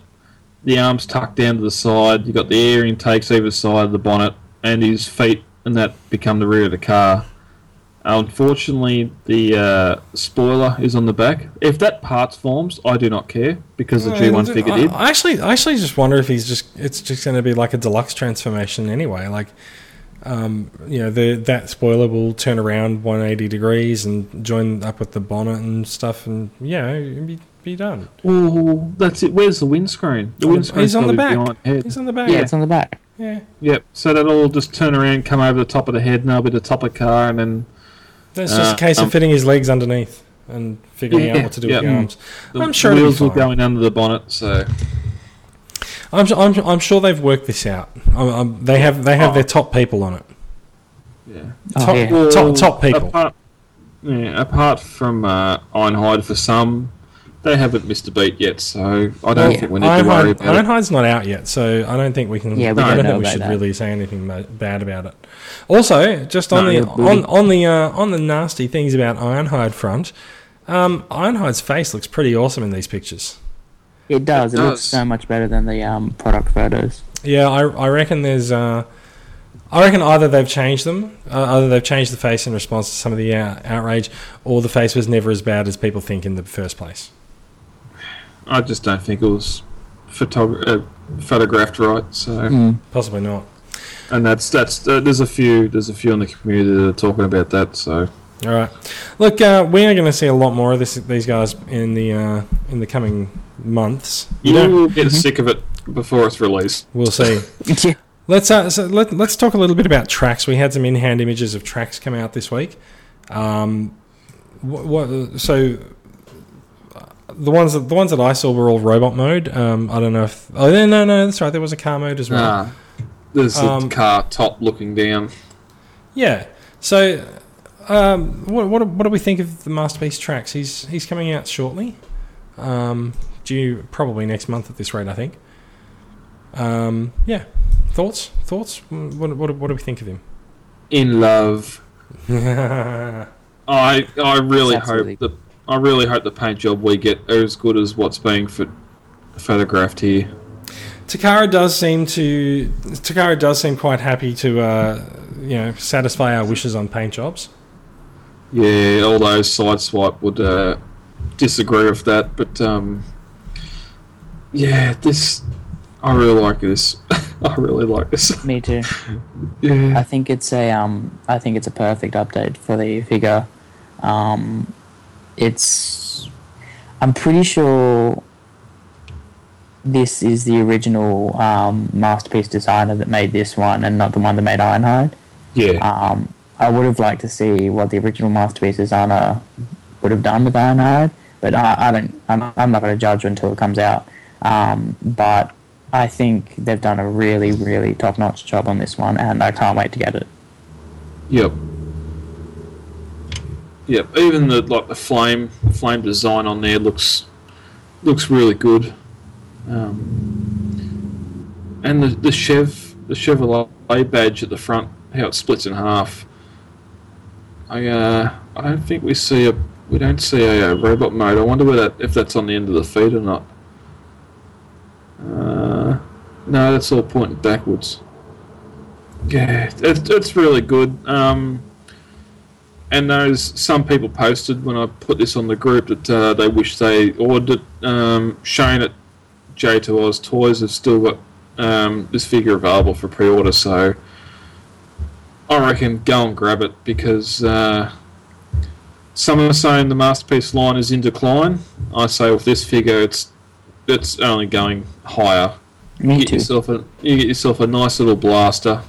the arms tucked down to the side. you've got the air intakes either side of the bonnet, and his feet and that become the rear of the car. Unfortunately, the uh, spoiler is on the back. If that parts forms, I do not care because the G1 Uh, figure did. I actually, I actually just wonder if he's just it's just going to be like a deluxe transformation anyway. Like, um, you know, the that spoiler will turn around 180 degrees and join up with the bonnet and stuff, and yeah, it'd be, be done. Oh, that's it. Where's the windscreen? The On the- windscreen's he's on the back. behind the head. He's on the back. Yeah, it's on the back. Yeah, Yep. So that'll just turn around, come over the top of the head, and I'll be the top of the car, and then that's just Uh, a case um, of fitting his legs underneath and figuring out what to do yeah. with the arms. the I'm sure wheels will fine. go in under the bonnet. So I'm, I'm, I'm sure they've worked this out. Um, um, they have they have Oh. their top people on it. yeah. Oh, Top- yeah. Top- top people. Apart, yeah. Apart from uh, Ironhide, for some, they haven't missed a beat yet. So I don't Yeah. think we need to worry Ironhide, about it. Ironhide's not out yet, so I don't think we can. Yeah, we I don't I don't know think we should that. really say anything bad about it. Also, just on No, the on, on the uh, on the nasty things about Ironhide front, um, Ironhide's face looks pretty awesome in these pictures. It does. It It, looks so much better than the um, product photos. Yeah, I, I reckon there's. Uh, I reckon either they've changed them, uh, either they've changed the face in response to some of the uh, outrage, or the face was never as bad as people think in the first place. I just don't think it was photog- uh, photographed right. So Mm. Possibly not. and that's that's uh, there's a few there's a few in the community that are talking about that. So All right. Look, uh, we are going to see a lot more of this, these guys in the uh, in the coming months. you don't- will get sick of it before it's released. We'll see. [LAUGHS] yeah. let's uh, so let, let's talk a little bit about tracks. We had some in-hand images of tracks come out this week. Um, what, what so the ones that the ones that I saw were all robot mode. Um, I don't know if oh no no no that's right. There was a car mode as well. Ah, there's Um, the car top looking down. Yeah. So, um, what, what what do we think of the masterpiece tracks? He's he's coming out shortly. Um, due probably next month at this rate, I think. Um, yeah. Thoughts? Thoughts? What, what, what do we think of him? In love. [LAUGHS] I I really That's really- hope that I really hope the paint job we get are as good as what's being pho- photographed here. Takara does seem to Takara does seem quite happy to uh, you know satisfy our wishes on paint jobs. Yeah, although Sideswipe would uh, disagree with that, but um, yeah, this I really like this. [LAUGHS] I really like this. [LAUGHS] Me too. Yeah, I think it's a um I think it's a perfect update for the figure. Um it's I'm pretty sure this is the original um, masterpiece designer that made this one and not the one that made Ironhide. yeah, Um, I would have liked to see what the original masterpiece designer would have done with Ironhide, but I, I don't. I'm, I'm not going to judge until it comes out. Um, but I think they've done a really, really top-notch job on this one, and I can't wait to get it. yep, yep. Even the like the flame flame design on there looks looks really good. Um, and the the Chev the Chevrolet badge at the front, how it splits in half. I uh, I don't think we see a we don't see a, uh robot mode. I wonder that, if that's on the end of the feed or not. Uh, no, that's all pointing backwards. Yeah, it's, it's really good. Um, and those some people posted when I put this on the group that uh, they wish they ordered it. Um, Shane at J2Oz Toys have still got um, this figure available for pre-order, so I reckon go and grab it because uh, some are saying the masterpiece line is in decline. I say with this figure, it's it's only going higher. Me You get too. yourself a you get yourself a nice little blaster.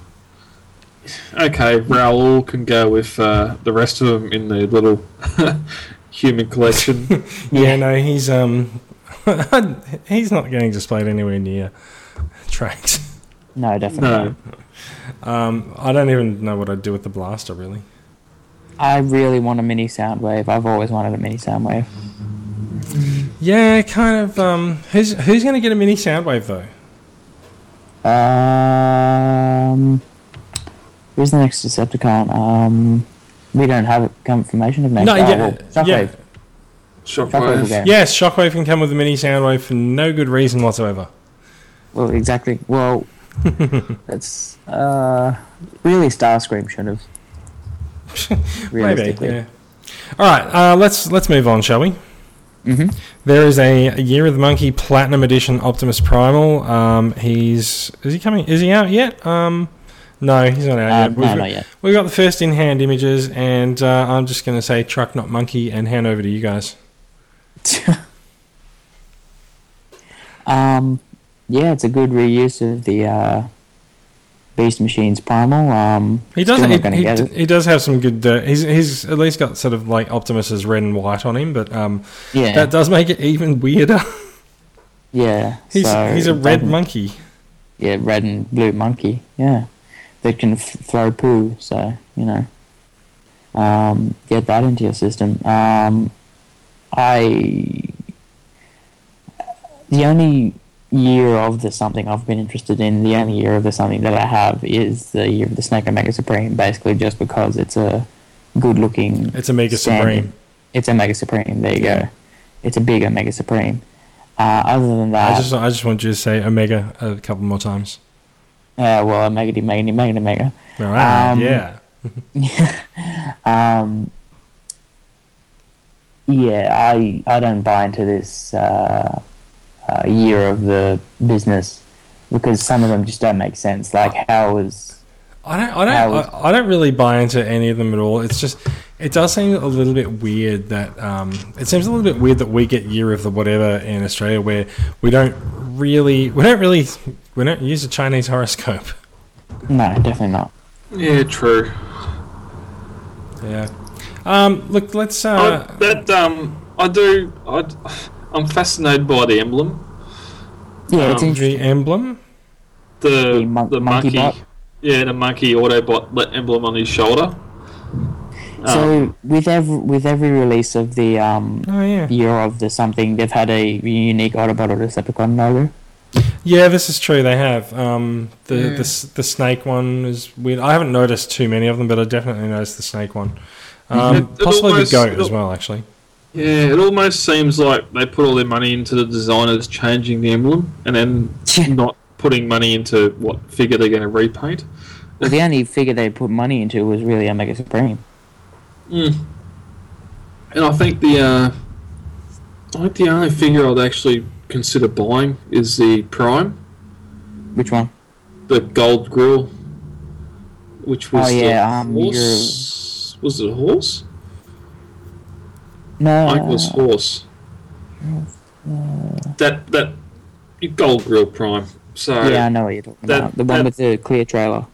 Okay, Raoul can go with uh, the rest of them in the little [LAUGHS] human collection. [LAUGHS] Yeah, no, he's um, [LAUGHS] he's not getting displayed anywhere near tracks. No, definitely. no, Um, I don't even know what I'd do with the blaster, really. I really want a mini Soundwave. I've always wanted a mini Soundwave. Yeah, kind of. Um, who's who's going to get a mini Soundwave though? Um, who's the next Decepticon? Um, we don't have confirmation of next. No, oh, yeah, well, Shockwave. yeah. Shockwave Shockwave. go. Yes, Shockwave can come with a mini Soundwave for no good reason whatsoever. Well, exactly. Well, [LAUGHS] that's uh, really Starscream should have. [LAUGHS] Maybe. Yeah. All right, uh, let's let's move on, shall we? hmm There is a Year of the Monkey Platinum Edition Optimus Primal. Um, he's is he coming? Is he out yet? Um, no, he's not out Uh, yet. We've no, got, not yet. we've got the first in-hand images, and uh, I'm just going to say truck, not monkey, and hand over to you guys. [LAUGHS] um, yeah, it's a good reuse of the uh, Beast Machines Primal. Um, He does. He, he, he does have some good. Uh, he's he's at least got sort of like Optimus's red and white on him, but um, Yeah, that does make it even weirder. yeah. [LAUGHS] he's so he's a red monkey. Yeah, red and blue monkey. Yeah, that can f- throw poo. So you know, um, get that into your system. Um, I the only year of the something I've been interested in, the only year of the something that I have is the year of the Snake Omega Supreme. Basically, just because it's a good looking. It's a Mega Supreme. It's a Mega Supreme. There you Yeah. go. It's a big Omega Supreme. Uh, other than that, I just I just want you to say Omega a couple more times. Uh, well, Omega, Omega, Omega, Omega. All right. Um, yeah. [LAUGHS] um, yeah, I I don't buy into this uh, uh, year of the business because some of them just don't make sense. Like how is I don't, I don't, would- I, I don't really buy into any of them at all. It's just, it does seem a little bit weird that, um, it seems a little bit weird that we get year of the whatever in Australia where we don't really, we don't really, we don't use a Chinese horoscope. no, definitely not. yeah, true. Yeah. Um, look, let's. Uh, I, that um, I do. I, I'm fascinated by the emblem. Yeah, it's Um, interesting. the emblem. The The mon- the monkey monkey. Bot? Yeah, the monkey Autobot le- emblem on his shoulder. Um, So with every with every release of the um Oh yeah. year of the something, they've had a unique Autobot or Decepticon logo. Yeah, this is true. They have um, the, Mm. the the snake one is weird. I haven't noticed too many of them, but I definitely noticed the snake one. Um, It- it possibly almost- the goat it as well, actually. yeah, it almost seems like they put all their money into the designers changing the emblem, and then [LAUGHS] not putting money into what figure they're going to repaint. Well, the only figure they put money into was really Omega Supreme. Mm. And I think the uh, I think the only figure I'd actually consider buying is the Prime, Which one? the Gold Grill, which was Oh, yeah, the um, horse. Was it a horse? No. I think it was horse. That that Gold Grill Prime. So yeah, I know what you're talking that- about. The one that- with the clear trailer.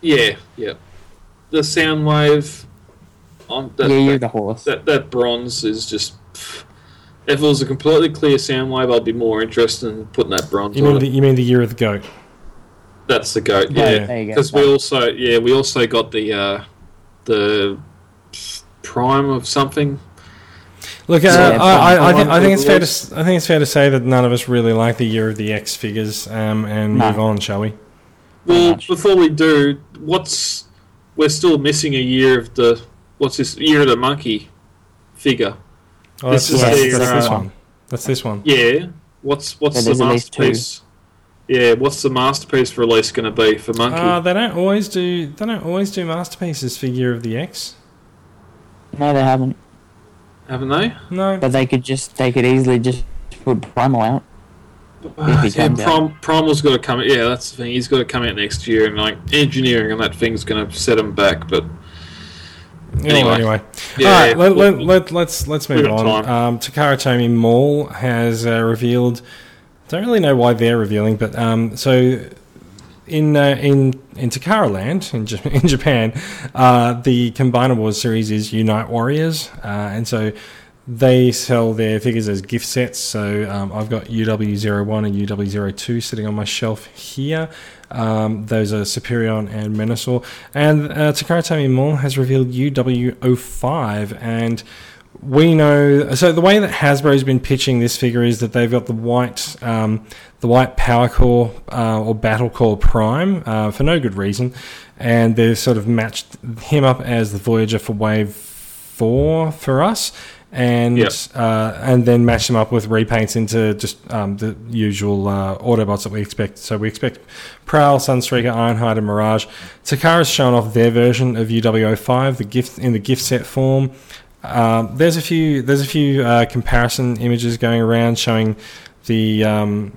yeah, yeah. The Soundwave. On that, yeah, you're that, the horse. that that bronze is just. If it was a completely clear sound wave, I'd be more interested in putting that bronze You on mean it. the, you mean the year of the goat? That's the goat, Yeah, yeah. go. Because we also, yeah, we also got the uh, the prime of something. Look, uh, Yeah, I, I, I, think, I think it's fair to Was- s- I think it's fair to say that none of us really like the year of the X figures, um, and No. move on, shall we? Well, before we do, what's we're still missing a year of the what's this year of the monkey figure? Oh, This that's, is that's, the, that's this uh, one. That's this one. Yeah. What's what's Yeah, the there's at least two. masterpiece? Yeah, what's the masterpiece release going to be for monkey? Uh, they don't always do. They don't always do masterpieces for Year of the X. No, they haven't. Haven't they? No. But they could just they could easily just put Primal out. Uh, yeah, comes. Prom, Primal's got to come. Yeah, that's the thing. He's got to come out next year, and like engineering and that thing's going to set him back. But Anyway, Anyway. anyway. Yeah, all right, let, we'll- let, let, let's let's move on. Um, Takara Tomy Mall has uh, revealed. Don't really know why they're revealing, but um, so in uh, in in Takara Land in, J- in Japan, uh, the Combiner Wars series is Unite Warriors, uh, and so they sell their figures as gift sets. So um, I've got UW01 and UW02 sitting on my shelf here. Um, those are Superion and Menasor. And uh, Takara Mall has revealed UW05 and we know so the way that Hasbro's been pitching this figure is that they've got the white um, the white power core uh, or battle core prime uh, for no good reason and they've sort of matched him up as the Voyager for wave four for us and Yep. uh, and then match them up with repaints into just um, the usual uh, Autobots that we expect. So we expect Prowl, Sunstreaker, Ironhide, and Mirage. Takara's shown off their version of UW05, the gift in the gift set form. Um, there's a few there's a few uh, comparison images going around showing the. Um,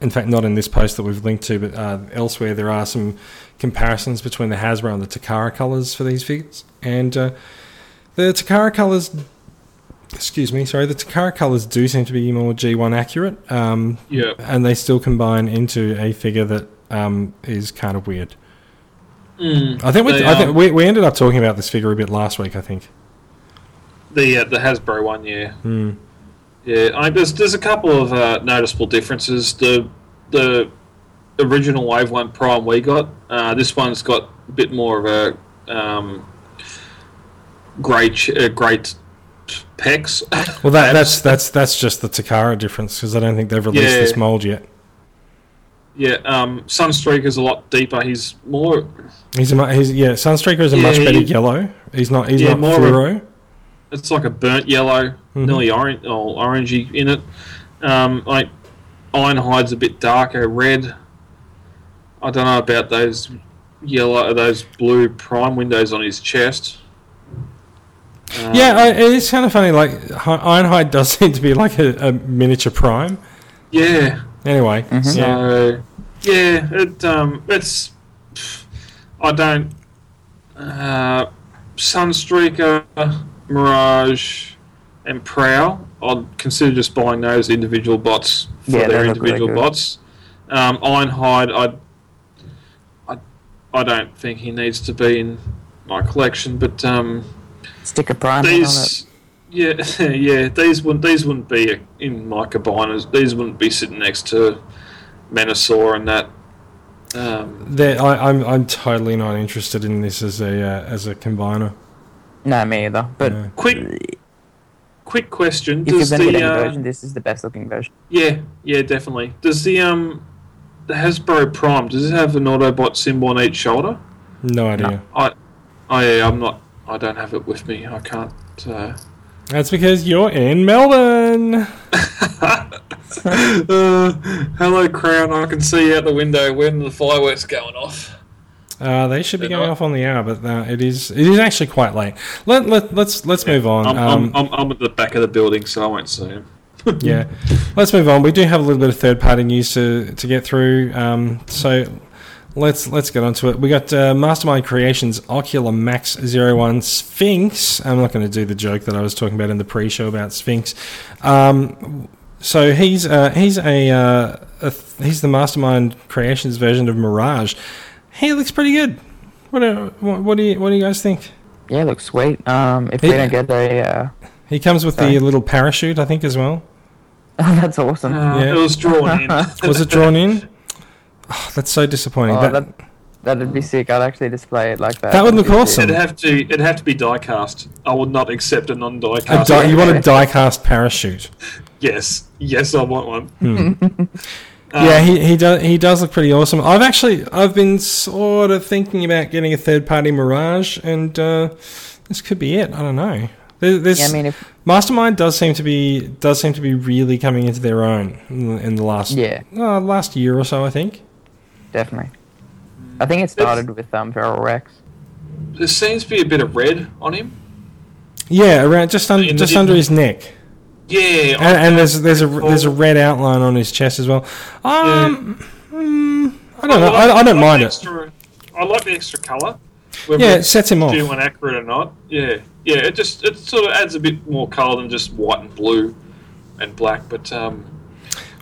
in fact, not in this post that we've linked to, but uh, elsewhere there are some comparisons between the Hasbro and the Takara colors for these figures, and uh, the Takara colors. Excuse me, sorry. The Takara colors do seem to be more G1 accurate, um, yeah, and they still combine into a figure that um, is kind of weird. mm, I think, we, I think we, we ended up talking about this figure a bit last week. I think. The uh, the Hasbro one, yeah. Hmm. Yeah, I, there's there's a couple of uh, noticeable differences. The the original Wave One Prime we got, uh, this one's got a bit more of a um, great uh, great pecs. Well, that, [LAUGHS] that's that's that's just the Takara difference because I don't think they've released Yeah. this mold yet. yeah. Um, Sunstreaker's a lot deeper. He's more He's a he's yeah. Sunstreaker is a Yeah, much better yellow. He's not he's Yeah, not more of a- fluoro. It's like a burnt yellow, Mhm. nearly orange or orangey in it. Um, like Ironhide's a bit darker red. I don't know about those yellow, those blue prime windows on his chest. Um, Yeah, I, it's kind of funny. Like Ironhide does [LAUGHS] seem to be like a, a miniature prime. yeah. Anyway, Mhm. yeah. So yeah, it um, it's I don't uh, Sunstreaker, Mirage, and Prowl. I'd consider just buying those individual bots for Yeah, their they really individual good. bots. Um, Ironhide, I, I, I don't think he needs to be in my collection, but um, Stick a prime on it. These, yeah, [LAUGHS] yeah. These wouldn't these wouldn't be in my combiners. These wouldn't be sitting next to Menasor and that. Um, There- I, I'm I'm totally not interested in this as a uh, as a combiner. No, me either. But Yeah. quick, quick question: if you're Does gonna get the any uh, version, this is the best looking version. yeah, yeah, definitely. Does the um the Hasbro Prime does it have an Autobot symbol on each shoulder? No idea. I, I, I'm not. I don't have it with me. I can't. Uh, That's because you're in Melbourne. [LAUGHS] [LAUGHS] uh, hello, Crown. I can see you out the window when the fireworks going off. Uh, they should be They're going not. off on the hour, but uh, it is it is actually quite late. Let, let let's let's move on. I'm, Um, I'm, I'm, I'm at the back of the building, so I won't see him. [LAUGHS] yeah, let's move on. We do have a little bit of third party news to to get through. Um, so let's let's get onto it. We got uh, Mastermind Creations Ocular Max 01 Sphinx. I'm not going to do the joke that I was talking about in the pre-show about Sphinx. Um, so he's uh, he's a, uh, a th- he's the Mastermind Creations version of Mirage. He looks pretty good. What do, what, what do you what do you guys think? Yeah, it looks sweet. Um, if He- we don't get a, uh, He comes with Sorry. the little parachute, I think, as well. [LAUGHS] that's awesome. Uh, Yeah. It was drawn in. [LAUGHS] Was it drawn in? Oh, that's so disappointing. Oh, that, that, that'd be sick. I'd actually display it like that. That would look That'd awesome. It'd have to. It'd have to be die cast. I would not accept a non-die a cast. di- you want a [LAUGHS] die-cast parachute? yes, yes, I want one. Hmm. Um, yeah, he, he does. He does look pretty awesome. I've actually I've been sort of thinking about getting a third-party Mirage, and uh, this could be it. I don't know. There, there's Yeah, I mean, if Mastermind does seem to be does seem to be really coming into their own in, the- in the last yeah, uh, last year or so. I think. definitely. I think it started with um Feral Rex. There seems to be a bit of red on him. Yeah, around just under just under his neck. Yeah, and, and there's there's a there's a red outline on his chest as well. Um, mm, I don't know. I, I don't like mind the it. I like the extra colour. Yeah, it sets him off. due and accurate or not. Yeah, yeah. It just it sort of adds a bit more colour than just white and blue and black. But um,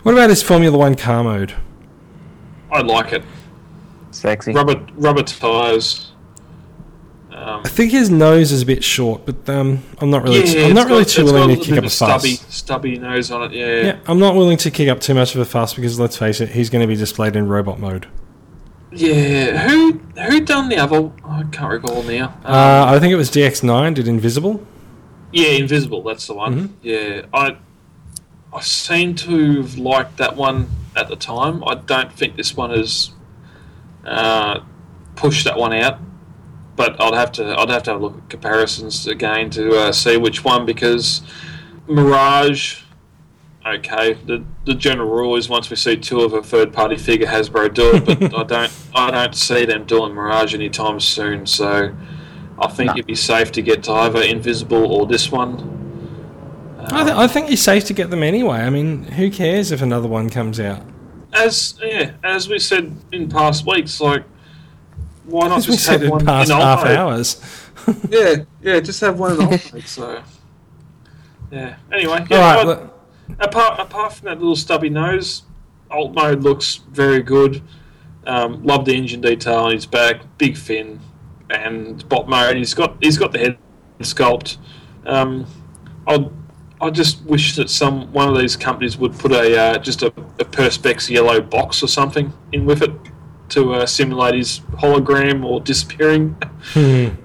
What about his Formula One car mode? I like it. Sexy. Rubber rubber tyres. Um, I think his nose is a bit short, but um, I'm not really yeah, I'm not really got- too willing to kick up a stubby, fuss. stubby nose on it. Yeah. Yeah, I'm not willing to kick up too much of a fuss because let's face it, he's going to be displayed in robot mode. Yeah. Who who done the other? I can't recall now. Um, Uh, I think it was DX9 did Invisible. Yeah, Invisible. That's the one. Mm-hmm. Yeah, I I seem to have liked that one at the time. I don't think this one has uh, pushed that one out, but I'd have to I'd have to have a look at comparisons again to uh, see which one because Mirage. Okay, the the general rule is once we see two of a third party figure, Hasbro do it, but [LAUGHS] I don't I don't see them doing Mirage anytime soon. So I think No. it'd be safe to get to either Invisible or this one. I, th- I think he's safe to get them anyway. I mean, who cares if another one comes out? As yeah, as we said in past weeks, like why not [LAUGHS] just have one past in half alternate? hours. [LAUGHS] Yeah, yeah, just have one in alternate. so yeah. Anyway, yeah. All right, apart apart from that little stubby nose, alt mode looks very good. Um, love the engine detail on his back, big fin, and bot mode. He's got he's got the head sculpt. Um, I I just wish that some one of these companies would put a uh, just a, a perspex yellow box or something in with it to uh, simulate his hologram or disappearing. hmm. [LAUGHS]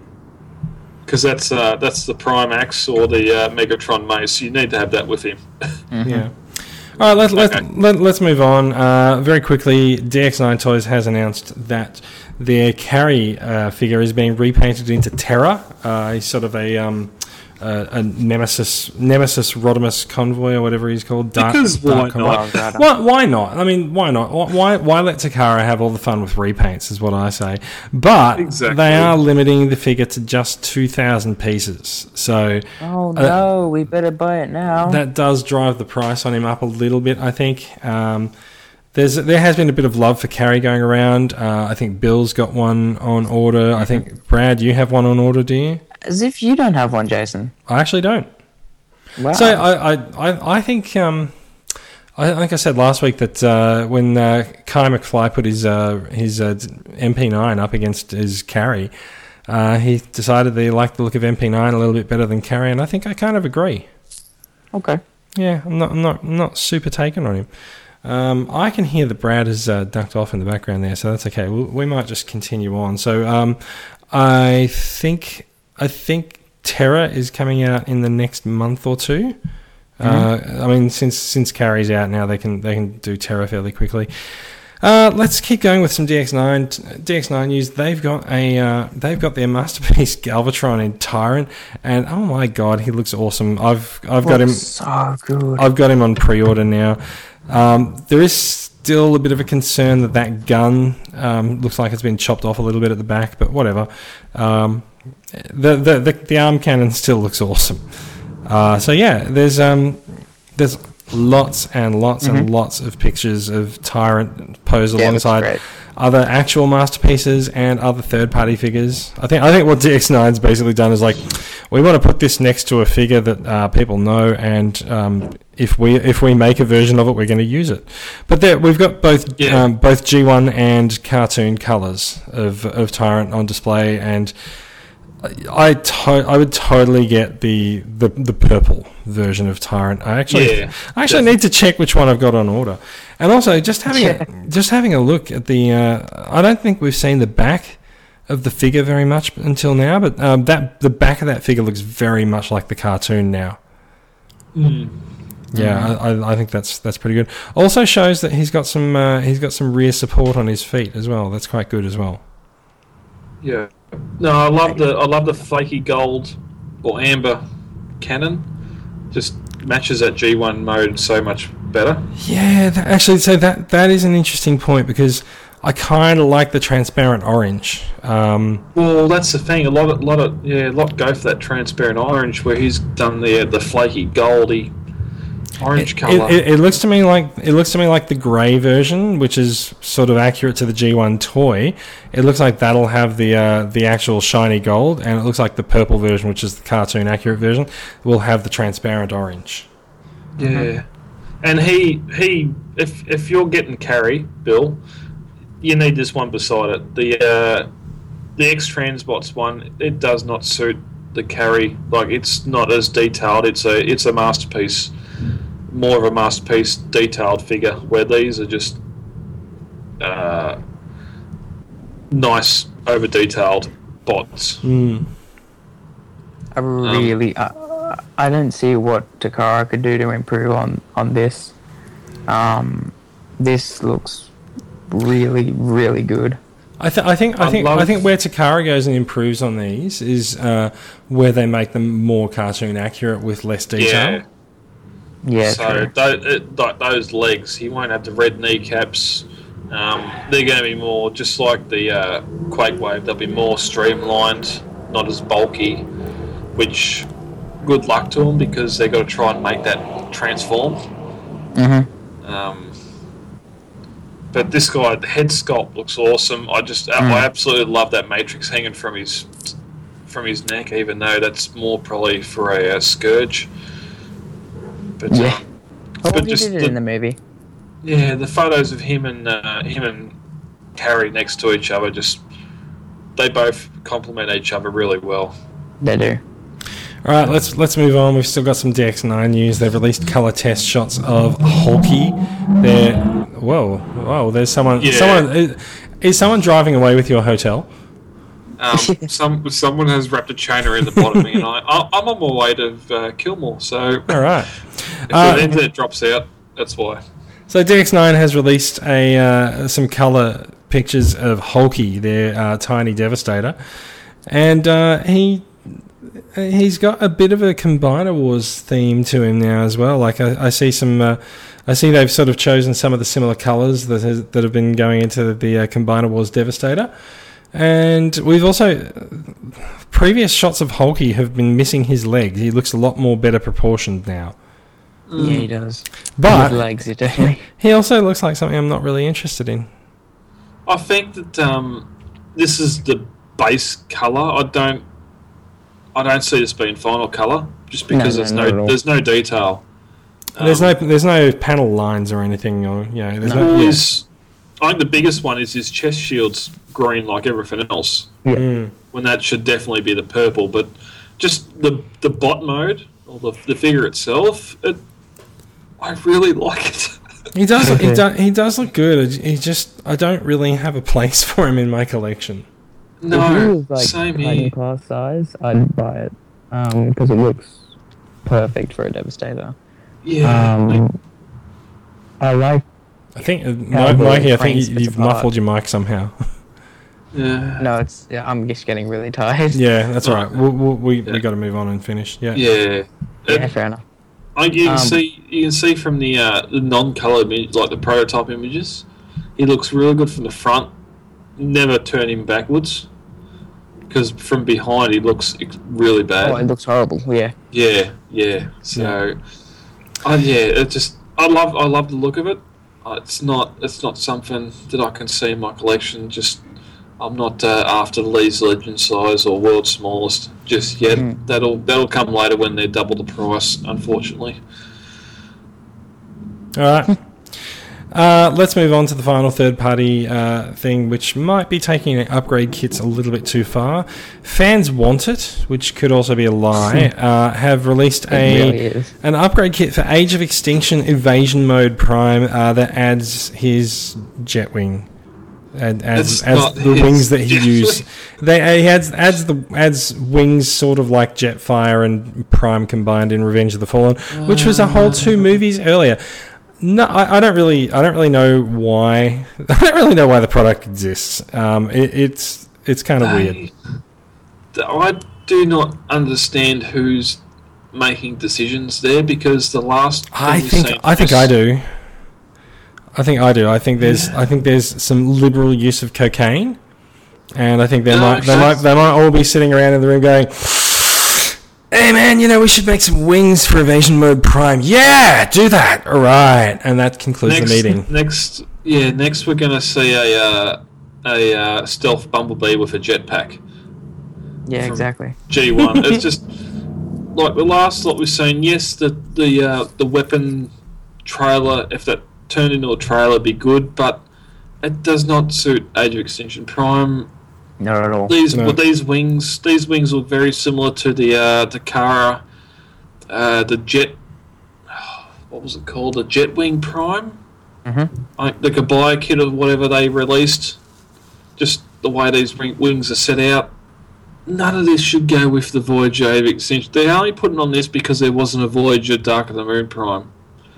Because that's uh, that's the Prime Axe or the uh, Megatron Mace. You need to have that with him. [LAUGHS] Yeah. All right, let's, let, Okay. let, let's move on. Uh, very quickly, DX9 Toys has announced that their carry uh, figure is being repainted into Terra. Uh, he's sort of a, um, uh, a Nemesis Nemesis Rodimus convoy or whatever he's called. Dark, Because why Convoy. not? Why, why not? I mean, why not? Why- Why, why let Takara have all the fun with repaints, is what I say. But Exactly. they are limiting the figure to just 2,000 pieces. So Oh Uh, no, we better buy it now. that does drive the price on him up a little bit, I think. Um, there's there has been a bit of love for carry going around. Uh, I think Bill's got one on order. I think Brad, you have one on order, do you? As if you don't have one, Jason. I actually don't. Wow. So I, I, I, think um, I think I said last week that uh, when uh, Kai McFly put his uh, his uh, MP9 up against his carry, Uh, he decided that he liked the look of MP9 a little bit better than Carry, and I think I kind of agree. Okay. Yeah, I'm not, I'm not, I'm not super taken on him. Um, I can hear that Brad has uh, ducked off in the background there, so that's okay. we we might just continue on. So um, I think I think Terra is coming out in the next month or 2 Uh, I mean, since since Carry's out now, they can they can do Terra fairly quickly. Uh, let's keep going with some DX9 DX9 news. They've got a uh, they've got their [LAUGHS] masterpiece Galvatron in Tyrant, and oh my god, he looks awesome. I've I've got him. So good. I've got him on pre-order now. Um, there is still a bit of a concern that that gun um, looks like it's been chopped off a little bit at the back, but whatever. Um, the, the the the arm cannon still looks awesome. Uh, so yeah, there's um, there's lots and lots and lots of pictures of Tyrant posed Yeah, alongside other actual masterpieces and other third-party figures. I think I think what DX9's basically done is like we want to put this next to a figure that uh, people know, and um, if we if we make a version of it, we're going to use it. But there, we've got both Yeah. um, both G1 and cartoon colors of of Tyrant on display, and I to- I would totally get the, the the purple version of Tyrant. I actually Yeah, I actually need to check which one I've got on order, and also just having a, [LAUGHS] just having a look at the. Uh, I don't think we've seen the back of the figure very much until now, but um, that the back of that figure looks very much like the cartoon now. Yeah, I, I, I think that's that's pretty good. Also shows that he's got some uh, he's got some rear support on his feet as well. That's quite good as well. Yeah. No, I love the I love the flaky gold or amber cannon. Just matches that G1 mode so much better. Yeah, that, actually, so that that is an interesting point because I kind of like the transparent orange. Um, Well, that's the thing. A lot of lot of yeah, a lot go for that transparent orange where he's done the the flaky goldy orange It, color. it, it looks to me like it looks to me like the grey version, which is sort of accurate to the G1 toy. It looks like that'll have the uh, the actual shiny gold, and it looks like the purple version, which is the cartoon accurate version, will have the transparent orange. Yeah, and he he if if you're getting carry Bill, you need this one beside it. The uh, the X Transbots one it does not suit the carry. Like it's not as detailed. It's a it's a masterpiece, more of a masterpiece detailed figure. Where these are just uh, nice over detailed bots. Mm. I really, I, I don't see what Takara could do to improve on on this. Um, this looks really, really good. I, th- I think I I think love- I think where Takara goes and improves on these is uh, where they make them more cartoon accurate with less detail. Yeah, so true. tho- it, like those legs, he won't have the red kneecaps. Um, they're going to be more just like the uh, Quake Wave. They'll be more streamlined, not as bulky. Which, good luck to them because they've got to try and make that transform. Mm-hmm. Um, but this guy, the head sculpt looks awesome. I just, Mm. I absolutely love that matrix hanging from his from his neck, even though that's more probably for a, uh scourge. But Yeah. um, Oh, but he just did it the- in the movie. yeah, the photos of him and uh, him and Carry next to each other just they both complement each other really well. They do. All right, let's let's move on. We've still got some DX9 news. They've released color test shots of Hulky. There, whoa, whoa. There's someone. Yeah. Someone is, is someone driving away with your hotel? Um, [LAUGHS] some someone has wrapped a chain around the bottom of me, and I I- I'm on my way to uh, Kilmore. So [LAUGHS] All right. if Uh, the internet drops out, that's why. So DX9 has released a uh, some color pictures of Hulky, their uh, tiny devastator, and uh, he he's got a bit of a Combiner Wars theme to him now as well. Like I, I see some, uh, I see they've sort of chosen some of the similar colors that has, that have been going into the uh, Combiner Wars Devastator. And we've also previous shots of Hulky have been missing his legs. He looks a lot more better proportioned now. Yeah, he does. But Good legs, it definitely. [LAUGHS] he also looks like something I'm not really interested in. I think that um, this is the base color. I don't I don't see this being final color just because no, there's not at no there's no detail. there's Um, no there's no panel lines or anything, or you know, there's no, Well, yeah. is I think the biggest one is his chest shield's green like everything else. Mm. When that should definitely be the purple, but just the the bot mode or the, the figure itself, it, I really [LAUGHS] like it. He does. he, Okay. do, he does look good. He just. I don't really have a place [LAUGHS] for him in my collection. If it no, was like same Titan here. class size, I'd buy it because it looks perfect for a Devastator. Yeah, Um, I like. I think, uh, Mi- Mikey. I think you, you've muffled your mic somehow. yeah, [LAUGHS] No, it's yeah. I'm just getting really tired. yeah, that's all right. We'll, we'll, we Yeah. we got to move on and finish. Yeah. yeah. Yeah, It- fair enough. I, you can Um, see you can see from the uh, the non-color image, like the prototype images, he looks really good from the front. Never turn him backwards, because from behind he looks really bad. Oh, it looks horrible. Yeah. Yeah, yeah. So, I yeah, it just I love I love the look of it. Uh, it's not it's not something that I can see in my collection. Just I'm not uh, after the Lee's Legend size or World's Smallest just yet. Mm. That'll that'll come later when they're double the price. Unfortunately. All right. [LAUGHS] Uh, let's move on to the final third party uh, thing, which might be taking upgrade kits a little bit too far. Fans Want It, which could also be a lie, [LAUGHS] uh, have released a really an upgrade kit for Age of Extinction Evasion Mode Prime uh, that adds his Jetwing. And adds, It's adds the his wings that he [LAUGHS] Jetwing. used. They uh, he adds adds the adds wings sort of like Jetfire and Prime combined in Revenge of the Fallen, which was a whole two movies earlier. No, I, I don't really I don't really know why [LAUGHS] I don't really know why the product exists. Um, it, it's it's kind of weird. I, do not understand who's making decisions there because the last I think I think I do. I think I do. I think there's I think there's some liberal use of cocaine, and I think they No, might they might they might all be sitting around in the room going, "Hey man, you know we should make some wings for Evasion Mode Prime. Yeah, do that. All right." And that concludes next, the meeting. Next, yeah, next we're going to see a uh, a uh, stealth bumblebee with a jetpack. Yeah, exactly. G1. [LAUGHS] it's just like the last lot we've seen. Yes, the the uh, the weapon trailer, if that turned into a trailer, be good, but it does not suit Age of Extinction Prime. Not at all. These No. well, these wings, these wings look very similar to the uh, the Kara, uh, the jet. [SIGHS] What was it called? The Jetwing Prime. Mhm. Like the Kabaya kit or whatever they released. Just the way these wing- wings are set out. None of this should go with the Voyager of Extinction. They're only putting on this because there wasn't a Voyager Dark of the Moon Prime.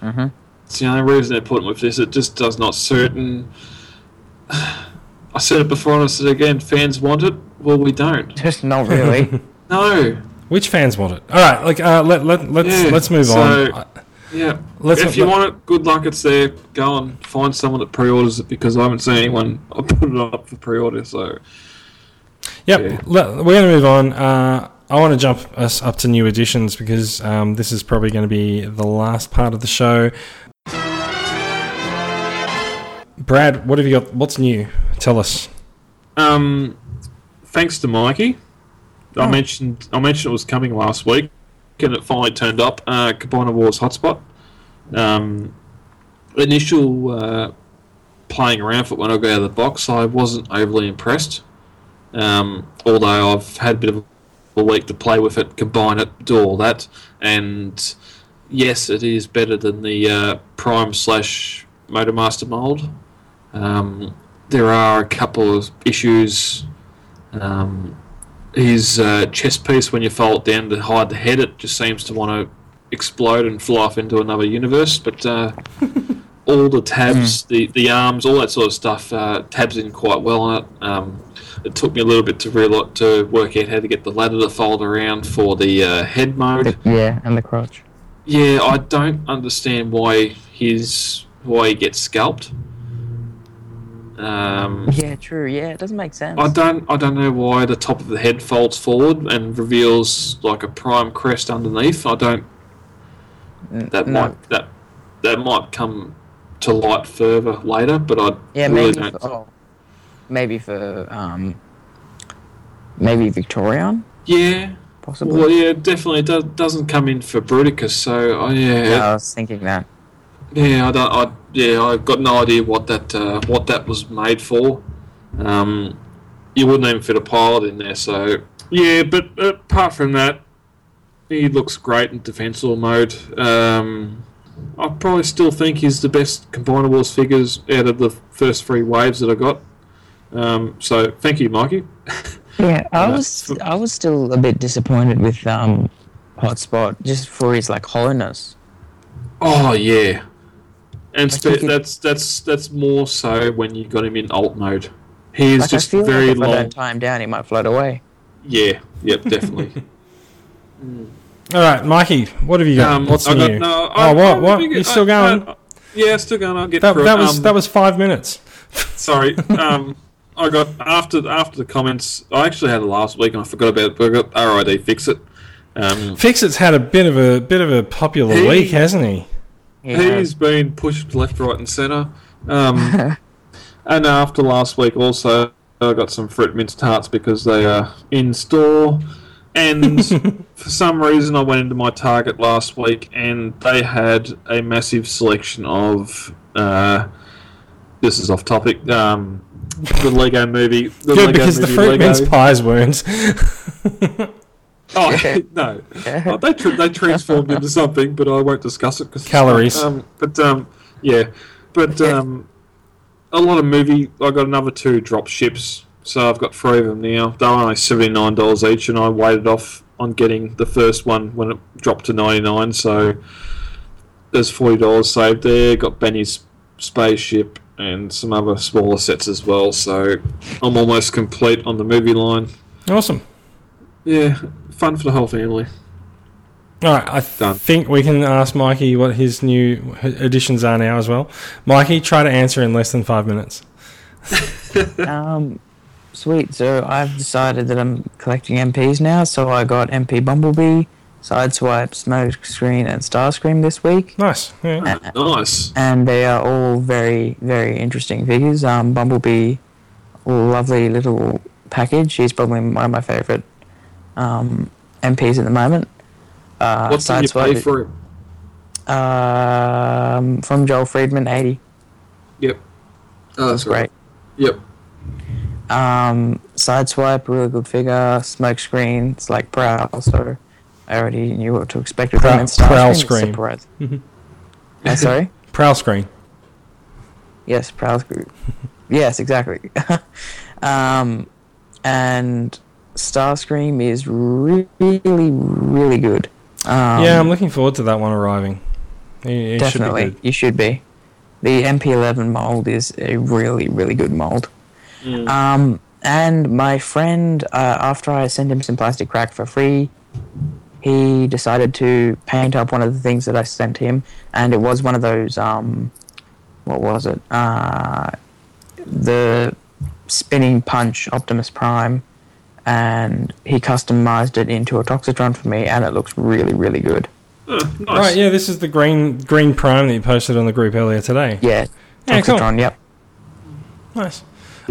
Mm-hmm. It's the only reason they're putting with this. It just does not suit. [SIGHS] And I said it before and I said it again. Fans want it. Well, we don't. Just [LAUGHS] not really. [LAUGHS] No. Which fans want it? All right, like uh, let let let's Yeah, let's move so- on. Yeah. Let's if you let- want it, good luck. It's there. Go and find someone that pre-orders it because I haven't seen anyone [LAUGHS] I put it up for pre-order. So Yep, Yeah. le- we're going to move on. Uh, I want to jump us up to new editions because um, this is probably going to be the last part of the show. Brad, what have you got? What's new? Tell us. Um, thanks to Mikey. I Oh. mentioned I mentioned it was coming last week, and it finally turned up. Uh, Combiner Wars Hotspot. Um, initial uh, playing around for it when I got out of the box, I wasn't overly impressed. Um, although I've had a bit of a week to play with it, combine it, do all that, and yes, it is better than the uh, Prime slash Motormaster mold. Um, there are a couple of issues. Um, his uh, chest piece, when you fold it down to hide the head, it just seems to want to explode and fly off into another universe. But uh, [LAUGHS] all the tabs, the, the arms, all that sort of stuff, uh, tabs in quite well on it. Um, it took me a little bit to real to work out how to get the ladder to fold around for the uh, head mode. yeah, and the crotch. Yeah, I don't understand why his why he gets scalped. Um, Yeah, true. Yeah, it doesn't make sense. I don't I don't know why the top of the head folds forward and reveals like a prime crest underneath. I don't that no. might that that might come to light further later, but I Yeah, really maybe. don't. For, oh, maybe for um, maybe Victorion, Yeah, possibly. well, yeah, definitely it do, doesn't come in for Bruticus. So oh, yeah, Yeah, I was thinking that. Yeah, I don't. I, yeah, I've got no idea what that uh, what that was made for. Um, you wouldn't even fit a pilot in there. So yeah, but apart from that, he looks great in defensible mode. Um, I probably still think he's the best combinables figures out of the first three waves that I got. Um, so thank you, Mikey. Yeah, I [LAUGHS] Uh, was I was still a bit disappointed with um, Hotspot just for his like hollowness. Oh yeah, and I spe- it- that's that's that's more so when you got him in alt mode. He is Like just I feel very like if I don't tie him down, he might float away. Yeah, yep, definitely. [LAUGHS] All right, Mikey, what have you got? Um, What's I new? got- no, oh, I- what? What? I- You still I- going? I- yeah, still going. I'll get that through that it. was Um, that was five minutes. [LAUGHS] Sorry. Um, I got after after the comments. I actually had it last week and I forgot about it. But I got RID fix it. Um, Fixit's had a bit of a bit of a popular He- week, hasn't he? Yeah. He's been pushed left, right, and centre. Um, [LAUGHS] and after last week, also, I got some fruit mince tarts because they are in store. And [LAUGHS] for some reason, I went into my Target last week and they had a massive selection of. Uh, this is off topic. Um, the Lego movie. The Good Lego because the fruit Lego. mince pies weren't. [LAUGHS] Oh [LAUGHS] no, oh, they tra- they transformed into something, but I won't discuss it because Calories. Um, but um, yeah, but um, a lot of movie. I got another two drop ships, so I've got three of them now. They're only seventy nine dollars each, and I waited off on getting the first one when it dropped to ninety nine. So there's forty dollars saved there. Got Benny's spaceship and some other smaller sets as well. So I'm almost complete on the movie line. awesome. Yeah, fun for the whole family. All right, I th- Done. think we can ask Mikey what his new additions are now as well. Mikey, try to answer in less than five minutes. [LAUGHS] [LAUGHS] Um, sweet. So I've decided that I'm collecting MPs now. So I got MP Bumblebee, Sideswipe, Smokescreen, and Starscream this week, Nice. Yeah. Nice. and they are all very, very interesting figures. Um, Bumblebee, lovely little package. He's probably one of my favorite um, MPs at the moment. Uh, What did you pay for it? um, from Joel Friedman, eighty. Yep. Oh, that's Great. Yep. Um, Sideswipe, really good figure. Smokescreen, it's like Prowl, so I already knew what to expect with Prowl- him. And Starscream, Prowl it's screen. surprise- [LAUGHS] Mhm. Uh, sorry? Prowl screen. Yes, Prowl screen. [LAUGHS] yes, exactly. [LAUGHS] um, and Starscream is really, really good. Um, yeah, I'm looking forward to that one arriving. It, it definitely. should be. You should be. The MP11 mold is a really, really good mold. Mm. Um, and my friend, uh, after I sent him some plastic crack for free, he decided to paint up one of the things that I sent him, and it was one of those. Um, what was it? Uh, the spinning punch Optimus Prime, and he customized it into a Toxitron for me, and it looks really, really good. Oh, nice. Right, yeah, this is the green green prime that you posted on the group earlier today. Yeah, Yeah, cool. Yep. Nice.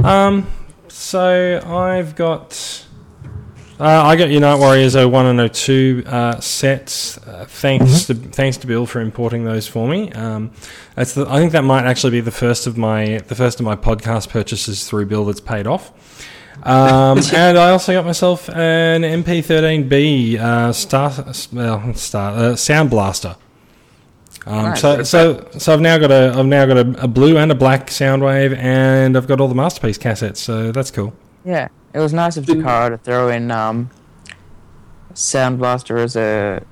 Um, so I've got. Uh, I got your Night Warriors 01 and 02 uh, sets. Uh, thanks to thanks to Bill for importing those for me. Um, that's the, I think that might actually be the first of my the first of my podcast purchases through Bill that's paid off. Um, [LAUGHS] and I also got myself an MP13B uh, Star, well, Star uh, Sound Blaster. Um, Nice. so, so, so I've now got a I've now got a, a blue and a black Soundwave, and I've got all the masterpiece cassettes. So that's cool. Yeah, it was nice of Didn't- Takara to throw in um, Sound Blaster as a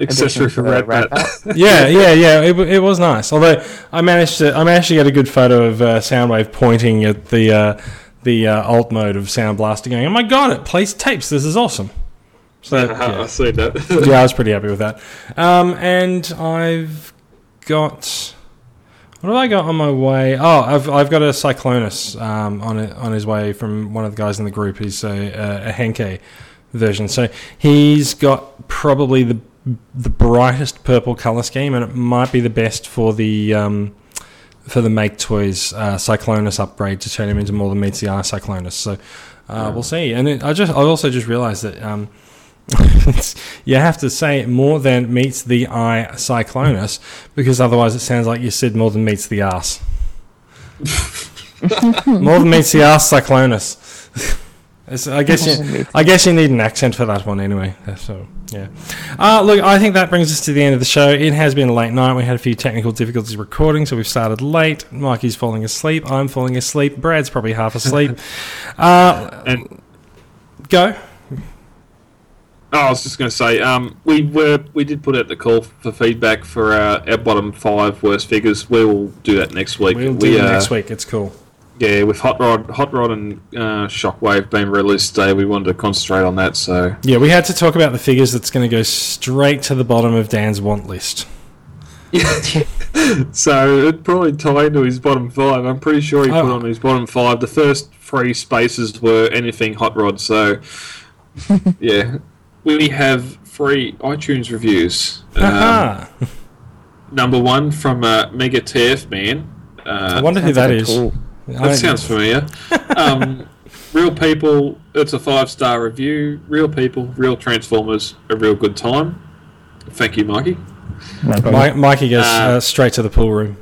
Accessory for to Rat Rat Bat. Bat. yeah, yeah, yeah. It, it was nice. Although I managed to I managed to get a good photo of uh, Soundwave pointing at the uh, the uh, alt mode of Sound Blaster, going, "Oh my god, it plays tapes. This is awesome." So [LAUGHS] I yeah. see that. [LAUGHS] yeah, I was pretty happy with that. Um, and I've got what have I got on my way? Oh, I've I've got a Cyclonus um, on it, on his way from one of the guys in the group. He's a, a, a Henkei version, so he's got probably the the brightest purple color scheme, and it might be the best for the um, for the Make Toys uh, Cyclonus upgrade to turn him into more than meets the eye Cyclonus. So uh, we'll see. And it, I just I also just realised that. Um, [LAUGHS] you have to say more than meets the eye Cyclonus because otherwise it sounds like you said more than meets the ass. [LAUGHS] more than meets the ass Cyclonus. [LAUGHS] It's- I guess you, [LAUGHS] I guess you need an accent for that one anyway. So yeah. Uh, look, I think that brings us to the end of the show. It has been a late night. We had a few technical difficulties recording, so we've started late. Mikey's falling asleep. I'm falling asleep. Brad's probably half asleep. [LAUGHS] uh, And go. Oh, I was just going to say, um, we were we did put out the call for feedback for our, our bottom five worst figures. We will do that next week. We'll do we, it uh, next week. It's cool. Yeah, with Hot Rod, Hot Rod, and uh, Shockwave being released today, we wanted to concentrate on that. So Yeah, we had to talk about the figures that's going to go straight to the bottom of Dan's want list. [LAUGHS] So it'd probably tie into his bottom five. I'm pretty sure he Oh. put on his bottom five. The first three spaces were anything hot rod. So [LAUGHS] yeah, we have three iTunes reviews. Um, number one from uh, Mega TF Man. I Uh, wonder who Sounds that like a is. cool- I- that sounds familiar. [LAUGHS] um, real people. It's a five star review. Real people. Real Transformers. A real good time. Thank you, Mikey. Mi- Mikey goes Uh, uh, straight to the pool room.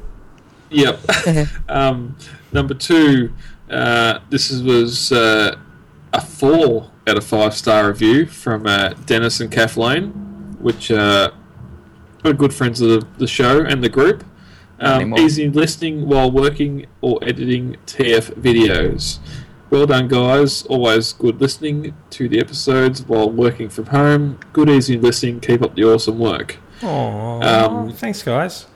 Yep. [LAUGHS] um, number two, uh, this is, was uh, a four out of five star review from uh, Dennis and Kathleen, which uh, are good friends of the, the show and the group. Um, Anymore. easy listening while working or editing TF videos. Well done, guys. Always good listening to the episodes while working from home. Good, easy listening. Keep up the awesome work. Aww. um, thanks, guys.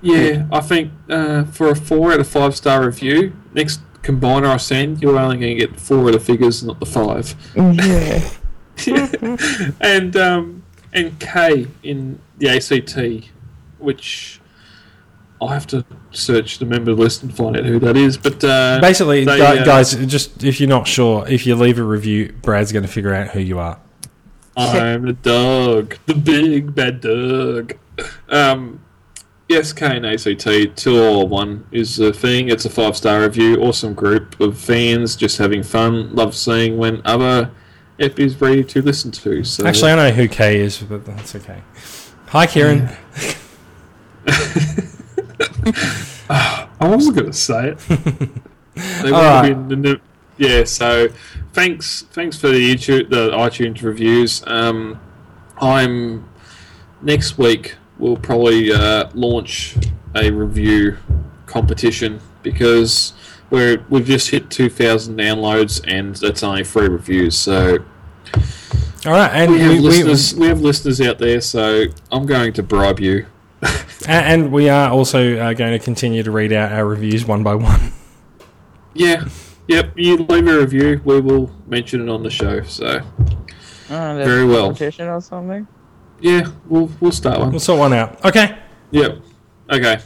Yeah, I think uh, for a four out of five star review, next combiner I send, you're only going to get four out of figures, not the five. Yeah. [LAUGHS] and um, and K in the ACT, which I have to search the member list and find out who that is. But uh, Basically, they, uh, guys, just if you're not sure, if you leave a review, Brad's going to figure out who you are. I'm the dog, the big bad dog. Um, yes, K and ACT two or one is a thing. It's a five star review. Awesome group of fans, just having fun. Love seeing when other ep is ready to listen to. So Actually, I know who K is, but that's okay. Hi, Kieran. [LAUGHS] [LAUGHS] I wasn't going to say it. they All will right. the yeah. So thanks, thanks for the YouTube, the iTunes reviews. Um, I'm next week. We'll probably uh, launch a review competition because we're we've just hit 2,000 downloads and that's only three reviews. So All right, and we have we, we, listeners. We have listeners out there. So I'm going to bribe you. [LAUGHS] a- and we are also uh, going to continue to read out our reviews one by one. Yeah. Yep. You leave a review. We will mention it on the show. So Oh, Very a well. competition or something. yeah, we'll we'll start one. We'll sort one out. Okay. Yep. Okay.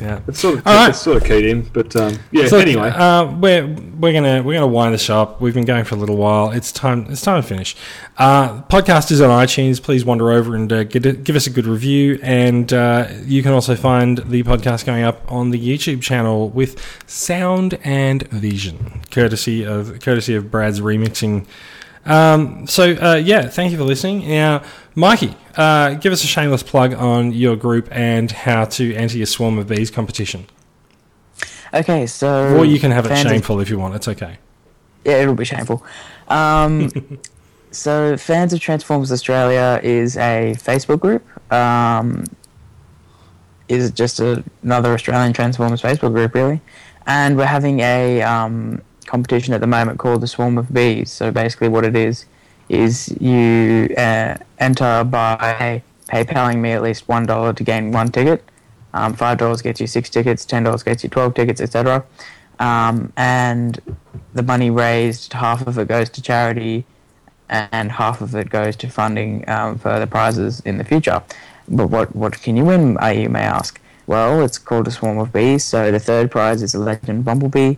Yeah. It's sort of All right. it's sort of keyed in, but um, yeah. So, anyway, uh, we're we're gonna we're gonna wind this up. We've been going for a little while. It's time it's time to finish. Uh, podcast is on iTunes. Please wander over and uh, it, give us a good review. And uh, you can also find the podcast going up on the YouTube channel with sound and vision, courtesy of courtesy of Brad's remixing. Um, so uh, yeah, thank you for listening. Now, Mikey, uh, give us a shameless plug on your group and how to enter your Swarm of Bees competition. Okay, so Or you can have it shameful if you want. It's okay. Yeah, it'll be shameful. Um, [LAUGHS] so, Fans of Transformers Australia is a Facebook group. Um, is just a, another Australian Transformers Facebook group, really. And we're having a um, competition at the moment called the Swarm of Bees. So, basically, what it is is you uh, enter by PayPaling me at least one dollar to gain one ticket. Um, Five dollars gets you six tickets. Ten dollars gets you twelve tickets, etc. Um, and the money raised, half of it goes to charity, and half of it goes to funding um, further prizes in the future. But what what can you win? You may ask. Well, it's called a swarm of bees. So the third prize is a legend bumblebee.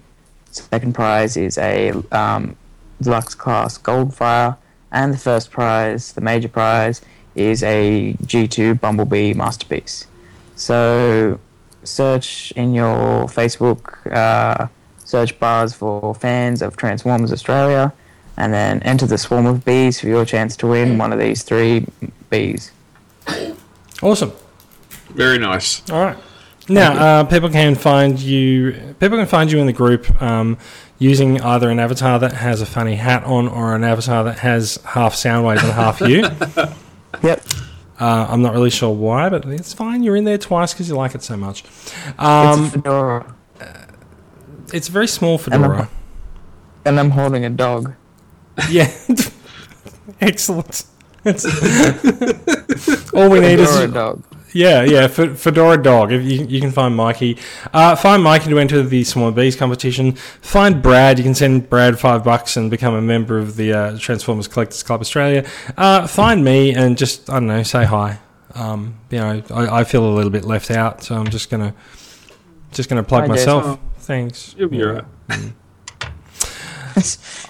Second prize is a um, deluxe class goldfire, and the first prize, the major prize, is a G2 bumblebee masterpiece. So search in your Facebook uh, search bars for fans of Transformers Australia, and then enter the swarm of bees for your chance to win one of these three bees. Awesome. Very nice. All right. Now, uh, people can find you. People can find you in the group um, using either an avatar that has a funny hat on, or an avatar that has half Soundwave and half you. [LAUGHS] Yep. Uh, I'm not really sure why, but it's fine. You're in there twice because you like it so much. it's Um, a fedora, it's a very small And I'm- fedora. and I'm holding a dog. Yeah. [LAUGHS] Excellent. [LAUGHS] It's all we need is a dog. Yeah, yeah. Fe- Fedora dog. If you, you can find Mikey, uh, find Mikey to enter the Small Bees competition. Find Brad. You can send Brad five bucks and become a member of the uh, Transformers Collectors Club Australia. Uh, find me and just I don't know, say hi. Um, you know, I, I feel a little bit left out, so I'm just gonna just gonna plug Hi, Jason. myself. Thanks. You'll be Yeah. alright. [LAUGHS]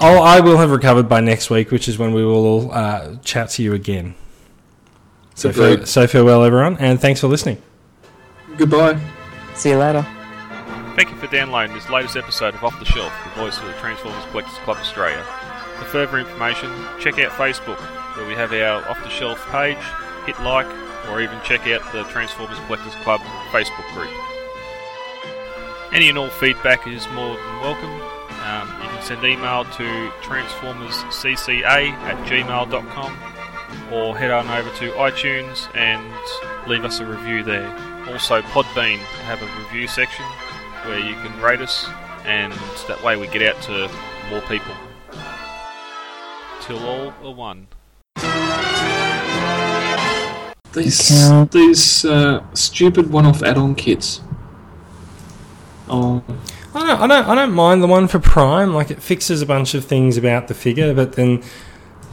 Oh, I will have recovered by next week, which is when we will all uh, chat to you again. So, Agreed. fa- so farewell, everyone, and thanks for listening. Goodbye. See you later. Thank you for downloading this latest episode of Off the Shelf, the voice of the Transformers Collectors Club Australia. For further information, check out Facebook, where we have our Off the Shelf page, hit like, or even check out the Transformers Collectors Club Facebook group. Any and all feedback is more than welcome. Um, you can send email to transformerscca at gmail.com or head on over to iTunes and leave us a review there. Also, Podbean have a review section where you can rate us, and that way we get out to more people. Till all are one. These these uh, stupid one-off add-on kits. Oh, I don't, I don't, I don't mind the one for Prime. Like it fixes a bunch of things about the figure, but then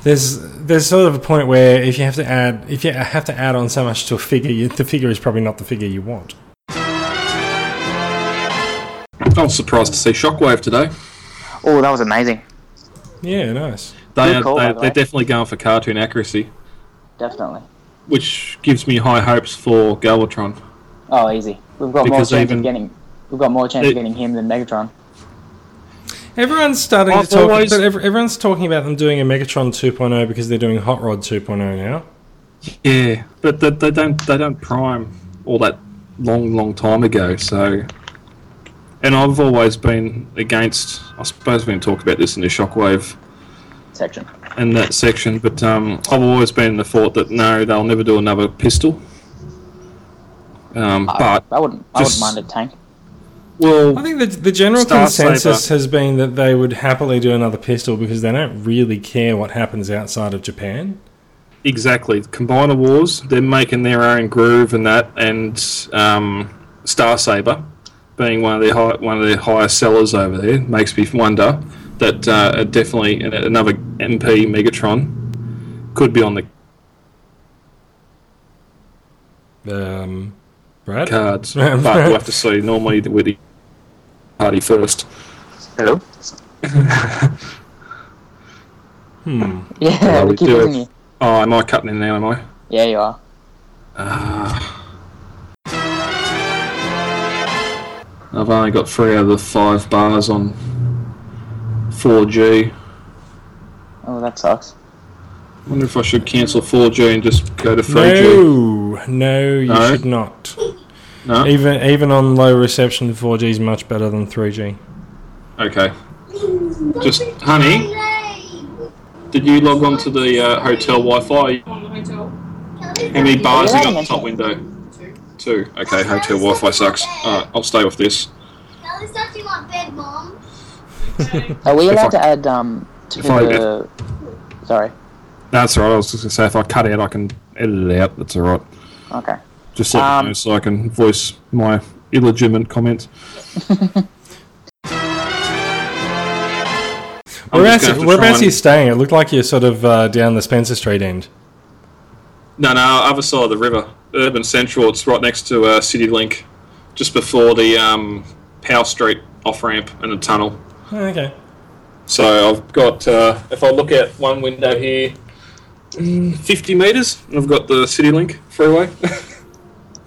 there's there's sort of a point where if you have to add if you have to add on so much to a figure, you, the figure is probably not the figure you want. I was surprised to see Shockwave today. Oh, that was amazing. Yeah, nice. They Good are, call, they, the they're definitely going for cartoon accuracy, Definitely. which gives me high hopes for Galvatron. Oh, easy. We've got Because more chance even- of getting. We've got more chance It- of getting him than Megatron. Everyone's starting I've to talk, always- but everyone's talking about them doing a Megatron 2.0 because they're doing Hot Rod 2.0 now. Yeah, but they, they don't they don't prime all that long long time ago. So, and I've always been against. I suppose we can talk about this in the Shockwave Section. in that section, but um, I've always been in the thought that no, they'll never do another pistol. Um, I, but I wouldn't. I just- wouldn't mind a tank. Well, I think the, the general consensus has been that they would happily do another pistol because they don't really care what happens outside of Japan. Exactly. Combiner Wars, they're making their own groove and that, and um, Star Saber being one of their high, one of their highest sellers over there makes me wonder that uh, definitely another MP Megatron could be on the Um, Brad? cards, [LAUGHS] but we'll have to see. Normally, with the party first. Hello. Hmm. Yeah, Well, we we keep do losing it. you. Oh, am I cutting in now? Am I? Yeah, you are. I've only got three out of the five bars on 4G. Oh, that sucks. wonder if I should cancel 4G and just go to 3G. No, no, you No? should not. No? Even even on low reception, 4G is much better than 3G. Okay. Just, honey, did you log on to the uh, hotel Wi-Fi? How many bars you got in the top window? Two. Okay, hotel Wi-Fi sucks. Alright, I'll stay with this. Now touching my bed, Mom. Are we If allowed I- to add um to if I- the? Sorry. That's all right. I was just gonna say if I cut out, I can edit it out. That's all right. Okay. Just let Um, me know so I can voice my illegitimate comments. [LAUGHS] I'm Whereabouts, just gonna have to whereabouts try are you staying? It looked like you're sort of uh, down the Spencer Street end. No, no, other side of the river, Urban Central. It's right next to uh, City Link, just before the um, Powell Street off ramp and the tunnel. Oh, okay. So I've got, uh, if I look at one window here, mm, 50 metres, and I've got the City Link freeway. [LAUGHS]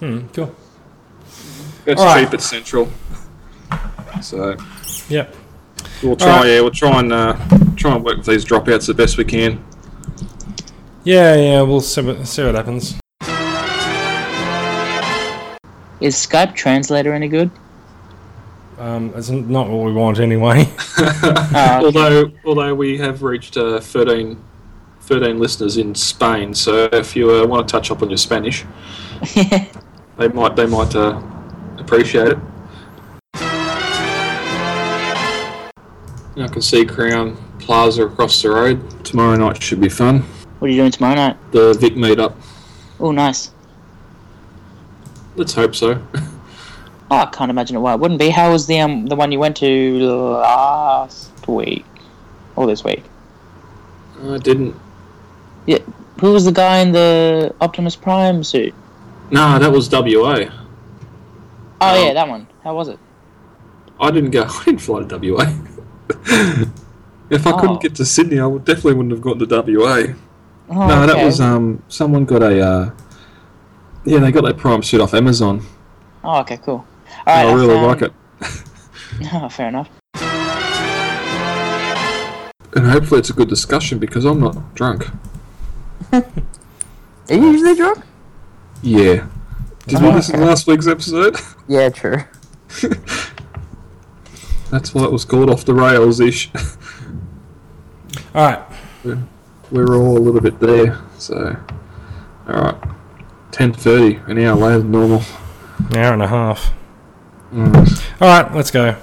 Hmm, cool. it's All right. cheap, at central. So Yep. we'll try, All right. yeah, we'll try and uh, try and work with these dropouts the best we can. Yeah, yeah, we'll see what, see what happens. Is Skype Translator any good? Um, it's not what we want anyway. Uh, [LAUGHS] although although we have reached uh, 13, 13 listeners in Spain, so if you uh, want to touch up on your Spanish, [LAUGHS] they might they might uh, appreciate it. I can see Crowne Plaza across the road. Tomorrow night should be fun. what are you doing tomorrow night? The Vic meetup. Oh, nice. Let's hope so. [LAUGHS] Oh, I can't imagine it. Why it wouldn't be? How was the um the one you went to last week or this week? I didn't. Yeah, who was the guy in the Optimus Prime suit? No, that was WA. Oh Oh. yeah, that one. How was it? I didn't go. [LAUGHS] I didn't fly to WA. if I Oh. couldn't get to Sydney, I would definitely wouldn't have gone to WA. Oh, no, that okay. was um. Someone got a. Uh, yeah, they got their Prime suit off Amazon. Oh, okay, cool. All right, I really um, like it, [LAUGHS] Oh, fair enough. and hopefully it's a good discussion because I'm not drunk. [LAUGHS] Are you usually drunk? Yeah. Did you listen to last week's episode? [LAUGHS] Yeah, true. That's why it was called off the rails ish. [LAUGHS] All right. We're all a little bit there, so. All right. Ten thirty, an hour later than normal. An hour and a half. Mm. All right, let's go.